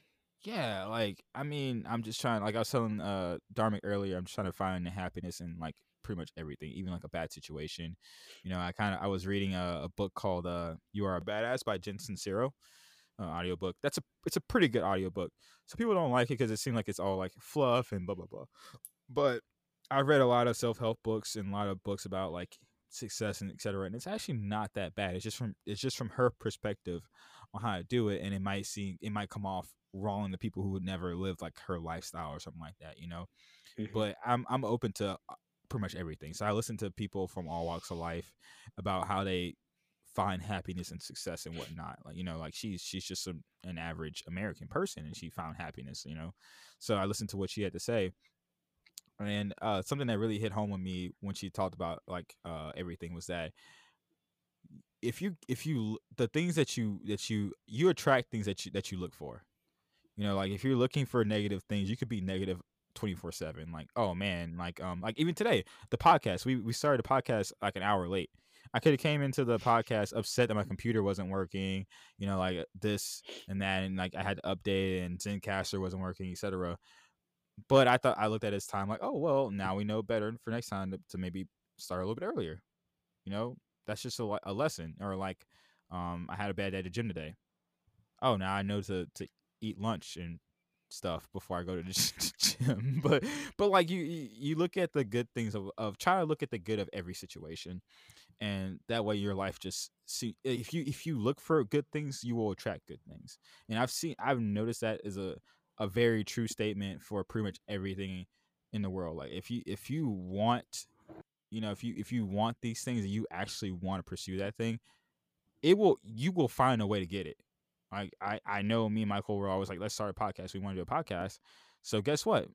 yeah, like I mean, I'm just trying. Like I was telling uh Dharmic earlier, I'm just trying to find the happiness in like pretty much everything, even like a bad situation. You know, I kind of I was reading a, a book called uh "You Are a Badass" by Jen Sincero, uh, audiobook. That's a it's a pretty good audiobook. So people don't like it because it seems like it's all like fluff and blah blah blah. But I've read a lot of self help books and a lot of books about like success and etc. And it's actually not that bad. It's just from it's just from her perspective on how to do it, and it might seem it might come off wrong to people who would never live like her lifestyle or something like that, you know. Mhm. But I'm I'm open to uh, pretty much everything. So I listen to people from all walks of life about how they find happiness and success and whatnot. Like you know, like she's she's just a, an average American person and she found happiness. You know, so I listened to what she had to say. And uh, something that really hit home with me when she talked about like uh, everything was that if you if you the things that you that you you attract things that you that you look for you know like if you're looking for negative things you could be negative 24 7 like oh man like um like even today the podcast we we started the podcast like an hour late I could have came into the podcast upset that my computer wasn't working, you know, like this and that, and like I had to update and Zencastr wasn't working, etc. But I thought I looked at his time like, oh well, now we know better for next time to, to maybe start a little bit earlier. You know, that's just a, a lesson. Or like, um, I had a bad day at the gym today. Oh, now I know to to eat lunch and stuff before I go to the [laughs] gym. but but like you you look at the good things of of trying to look at the good of every situation, and that way your life just see if you if you look for good things, you will attract good things. And I've seen I've noticed that as a a very true statement for pretty much everything in the world. Like if you if you want you know if you if you want these things and you actually want to pursue that thing it will you will find a way to get it. Like i i know me and michael were always like let's start a podcast. We want to do a podcast. So guess what?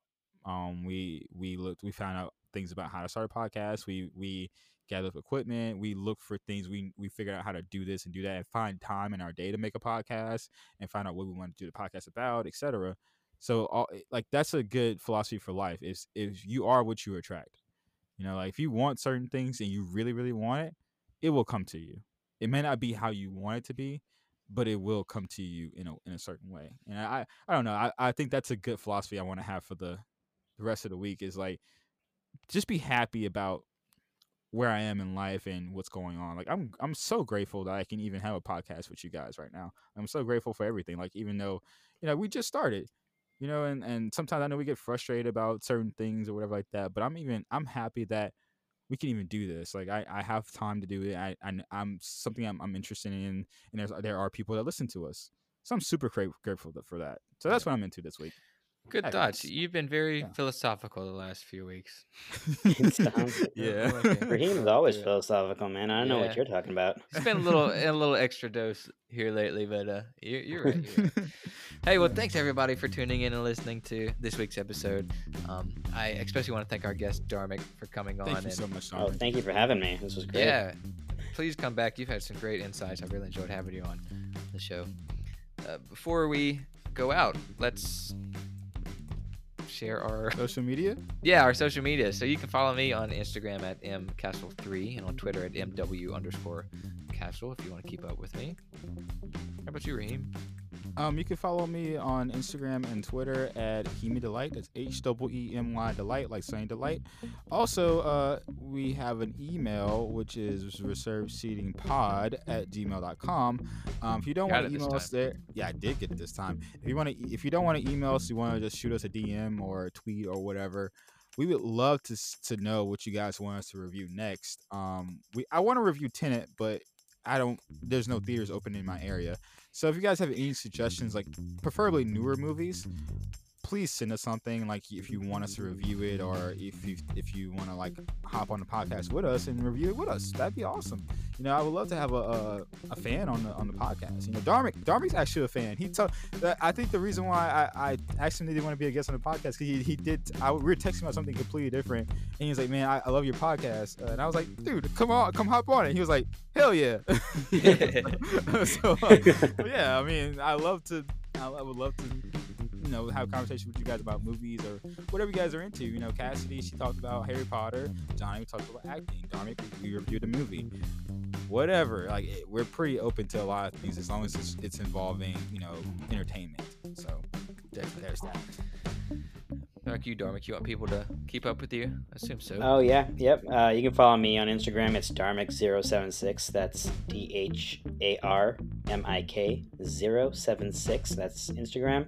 Um we we looked we found out things about how to start a podcast. We we gathered up equipment. We look for things. We we figured out how to do this and do that and find time in our day to make a podcast and find out what we want to do the podcast about etc so all eh, like that's a good philosophy for life is if you are what you attract you know, like if you want certain things and you really, really want it, it will come to you. It may not be how you want it to be, but it will come to you in a in a certain way. And I I don't know. I, I think that's a good philosophy I want to have for the the rest of the week is like just be happy about where I am in life and what's going on. Like I'm I'm so grateful that I can even have a podcast with you guys right now. I'm so grateful for everything. Like even though, you know, we just started you know and and sometimes i know we get frustrated about certain things or whatever like that but i'm even i'm happy that we can even do this like i i have time to do it i, I i'm something I'm, I'm interested in and there's there are people that listen to us. So i'm super gra- grateful for that. So that's what i'm into this week Good Hey, thoughts. it's- You've been very yeah. philosophical the last few weeks. [laughs] [laughs] yeah Okay. Raheem's always Yeah. philosophical, man. I don't know what you're talking about. It's been a little a little [laughs] extra dose here lately, but uh, you're, you're right. You're right. Hey, well, thanks everybody for tuning in and listening to this week's episode. Um, I especially want to thank our guest Dharmic for coming on. thank you and so much Oh, thank you for having me. This was great. yeah, please come back. You've had some great insights. I really enjoyed having you on the show. Uh, before we go out, let's share our [laughs] social media yeah our social media. So you can follow me on Instagram at mcastle3 and on Twitter at mw underscore castle if you want to keep up with me. How about you, Raheem? Um, you can follow me on Instagram and Twitter at Heemy Delight. That's H double E M Y Delight, like saying delight. Also, uh, we have an email which is reserved seating pod at gmail.com. Um, if you don't want to email us there, yeah, I did get it this time. If you want to, if you don't want to email us, you want to just shoot us a DM or a tweet or whatever. We would love to to know what you guys want us to review next. Um, we I want to review Tenet, but I don't. There's no theaters open in my area. So if you guys have any suggestions, like preferably newer movies, please send us something. Like if you want us to review it, or if you if you want to like hop on the podcast with us and review it with us, that'd be awesome. You know, I would love to have a a, a fan on the on the podcast. You know, Dharmic Dharmic's actually a fan. He told I think the reason why I, I him didn't want to be a guest on the podcast because he, he did. I, we were texting about something completely different, and he was like, "Man, I, I love your podcast," uh, and I was like, "Dude, come on, come hop on it." He was like, "Hell yeah!" [laughs] [laughs] [laughs] so uh, yeah, I mean, I love to. I, I would love to, you know, have a conversation with you guys about movies or whatever you guys are into. You know, Cassidy, she talked about Harry Potter. Johnny, we talked about acting. Dominic, we reviewed a movie. Whatever, like it, we're pretty open to a lot of things as long as it's, it's involving, you know, entertainment. So there, there's that. Like you, Darmic, you want people to keep up with you? I assume so. Oh yeah, yep. Uh, you can follow me on Instagram. It's Darmic076. That's D H A R M I K 076. That's Instagram.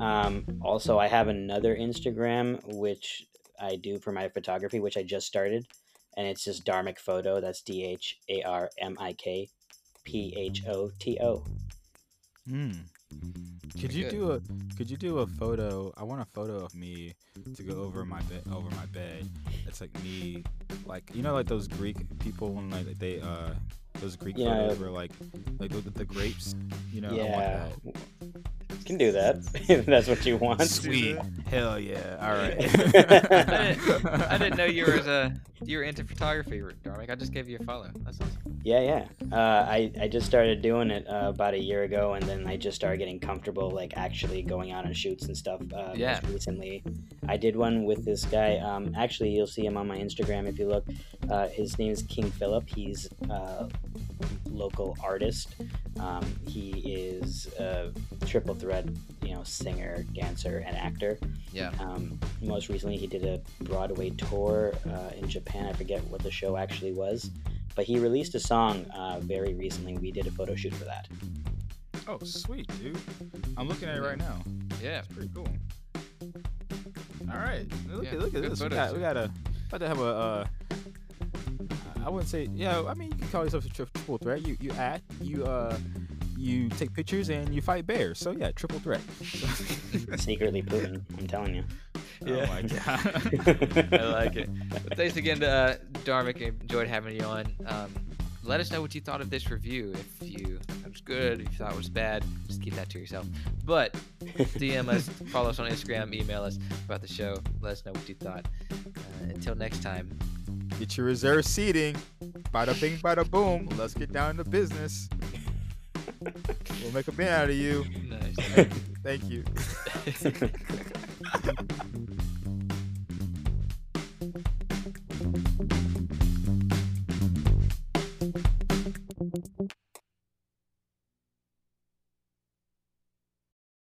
Um, also, I have another Instagram which I do for my photography, which I just started, and it's just Dharmic Photo. That's D H A R M I K P H O T O. Hmm. Could you do a Could you do a photo? I want a photo of me to go over my bed. Over my bed. It's like me, like you know, like those Greek people when like they uh those Greek Yeah. photos where like like the, the grapes. You know, I want Yeah. That. Can do that [laughs] if that's what you want. Sweet. Hell yeah. All right. [laughs] I didn't, I didn't know you were as a you were into photography, Darmic. I just gave you a follow. That's awesome. Yeah, yeah. Uh, I I just started doing it uh, about a year ago, and then I just started getting comfortable, like actually going out on shoots and stuff. Uh, Yeah. Most recently, I did one with this guy. Um, actually, you'll see him on my Instagram if you look. Uh, his name is King Philip. He's a local artist. Um, he is a triple threat, you know, singer, dancer, and actor. Yeah. Um, most recently, he did a Broadway tour uh, in Japan. I forget what the show actually was, but he released a song uh, very recently. We did a photo shoot for that. oh, sweet, dude. I'm looking at it right now. Yeah. It's pretty cool. All right, look Yeah, at look at good this. We got too. we got a about to have a. Uh, I wouldn't say yeah. I mean, you can call yourself a tri- triple threat. You you act, you uh, you take pictures, and you fight bears. So yeah, triple threat. [laughs] Secretly Putin, I'm telling you. Oh my god. [laughs] I like it. But thanks again to uh, Darmic. Enjoyed having you on. Um, let us know what you thought of this review. If you thought it was good, if you thought it was bad, just keep that to yourself. But DM us, [laughs] follow us on Instagram, email us about the show. Let us know what you thought. Uh, until next time, Get your reserve seating. Bada bing, bada boom. Let's get down to business. We'll make a bin out of you. nice. Thank you. [laughs]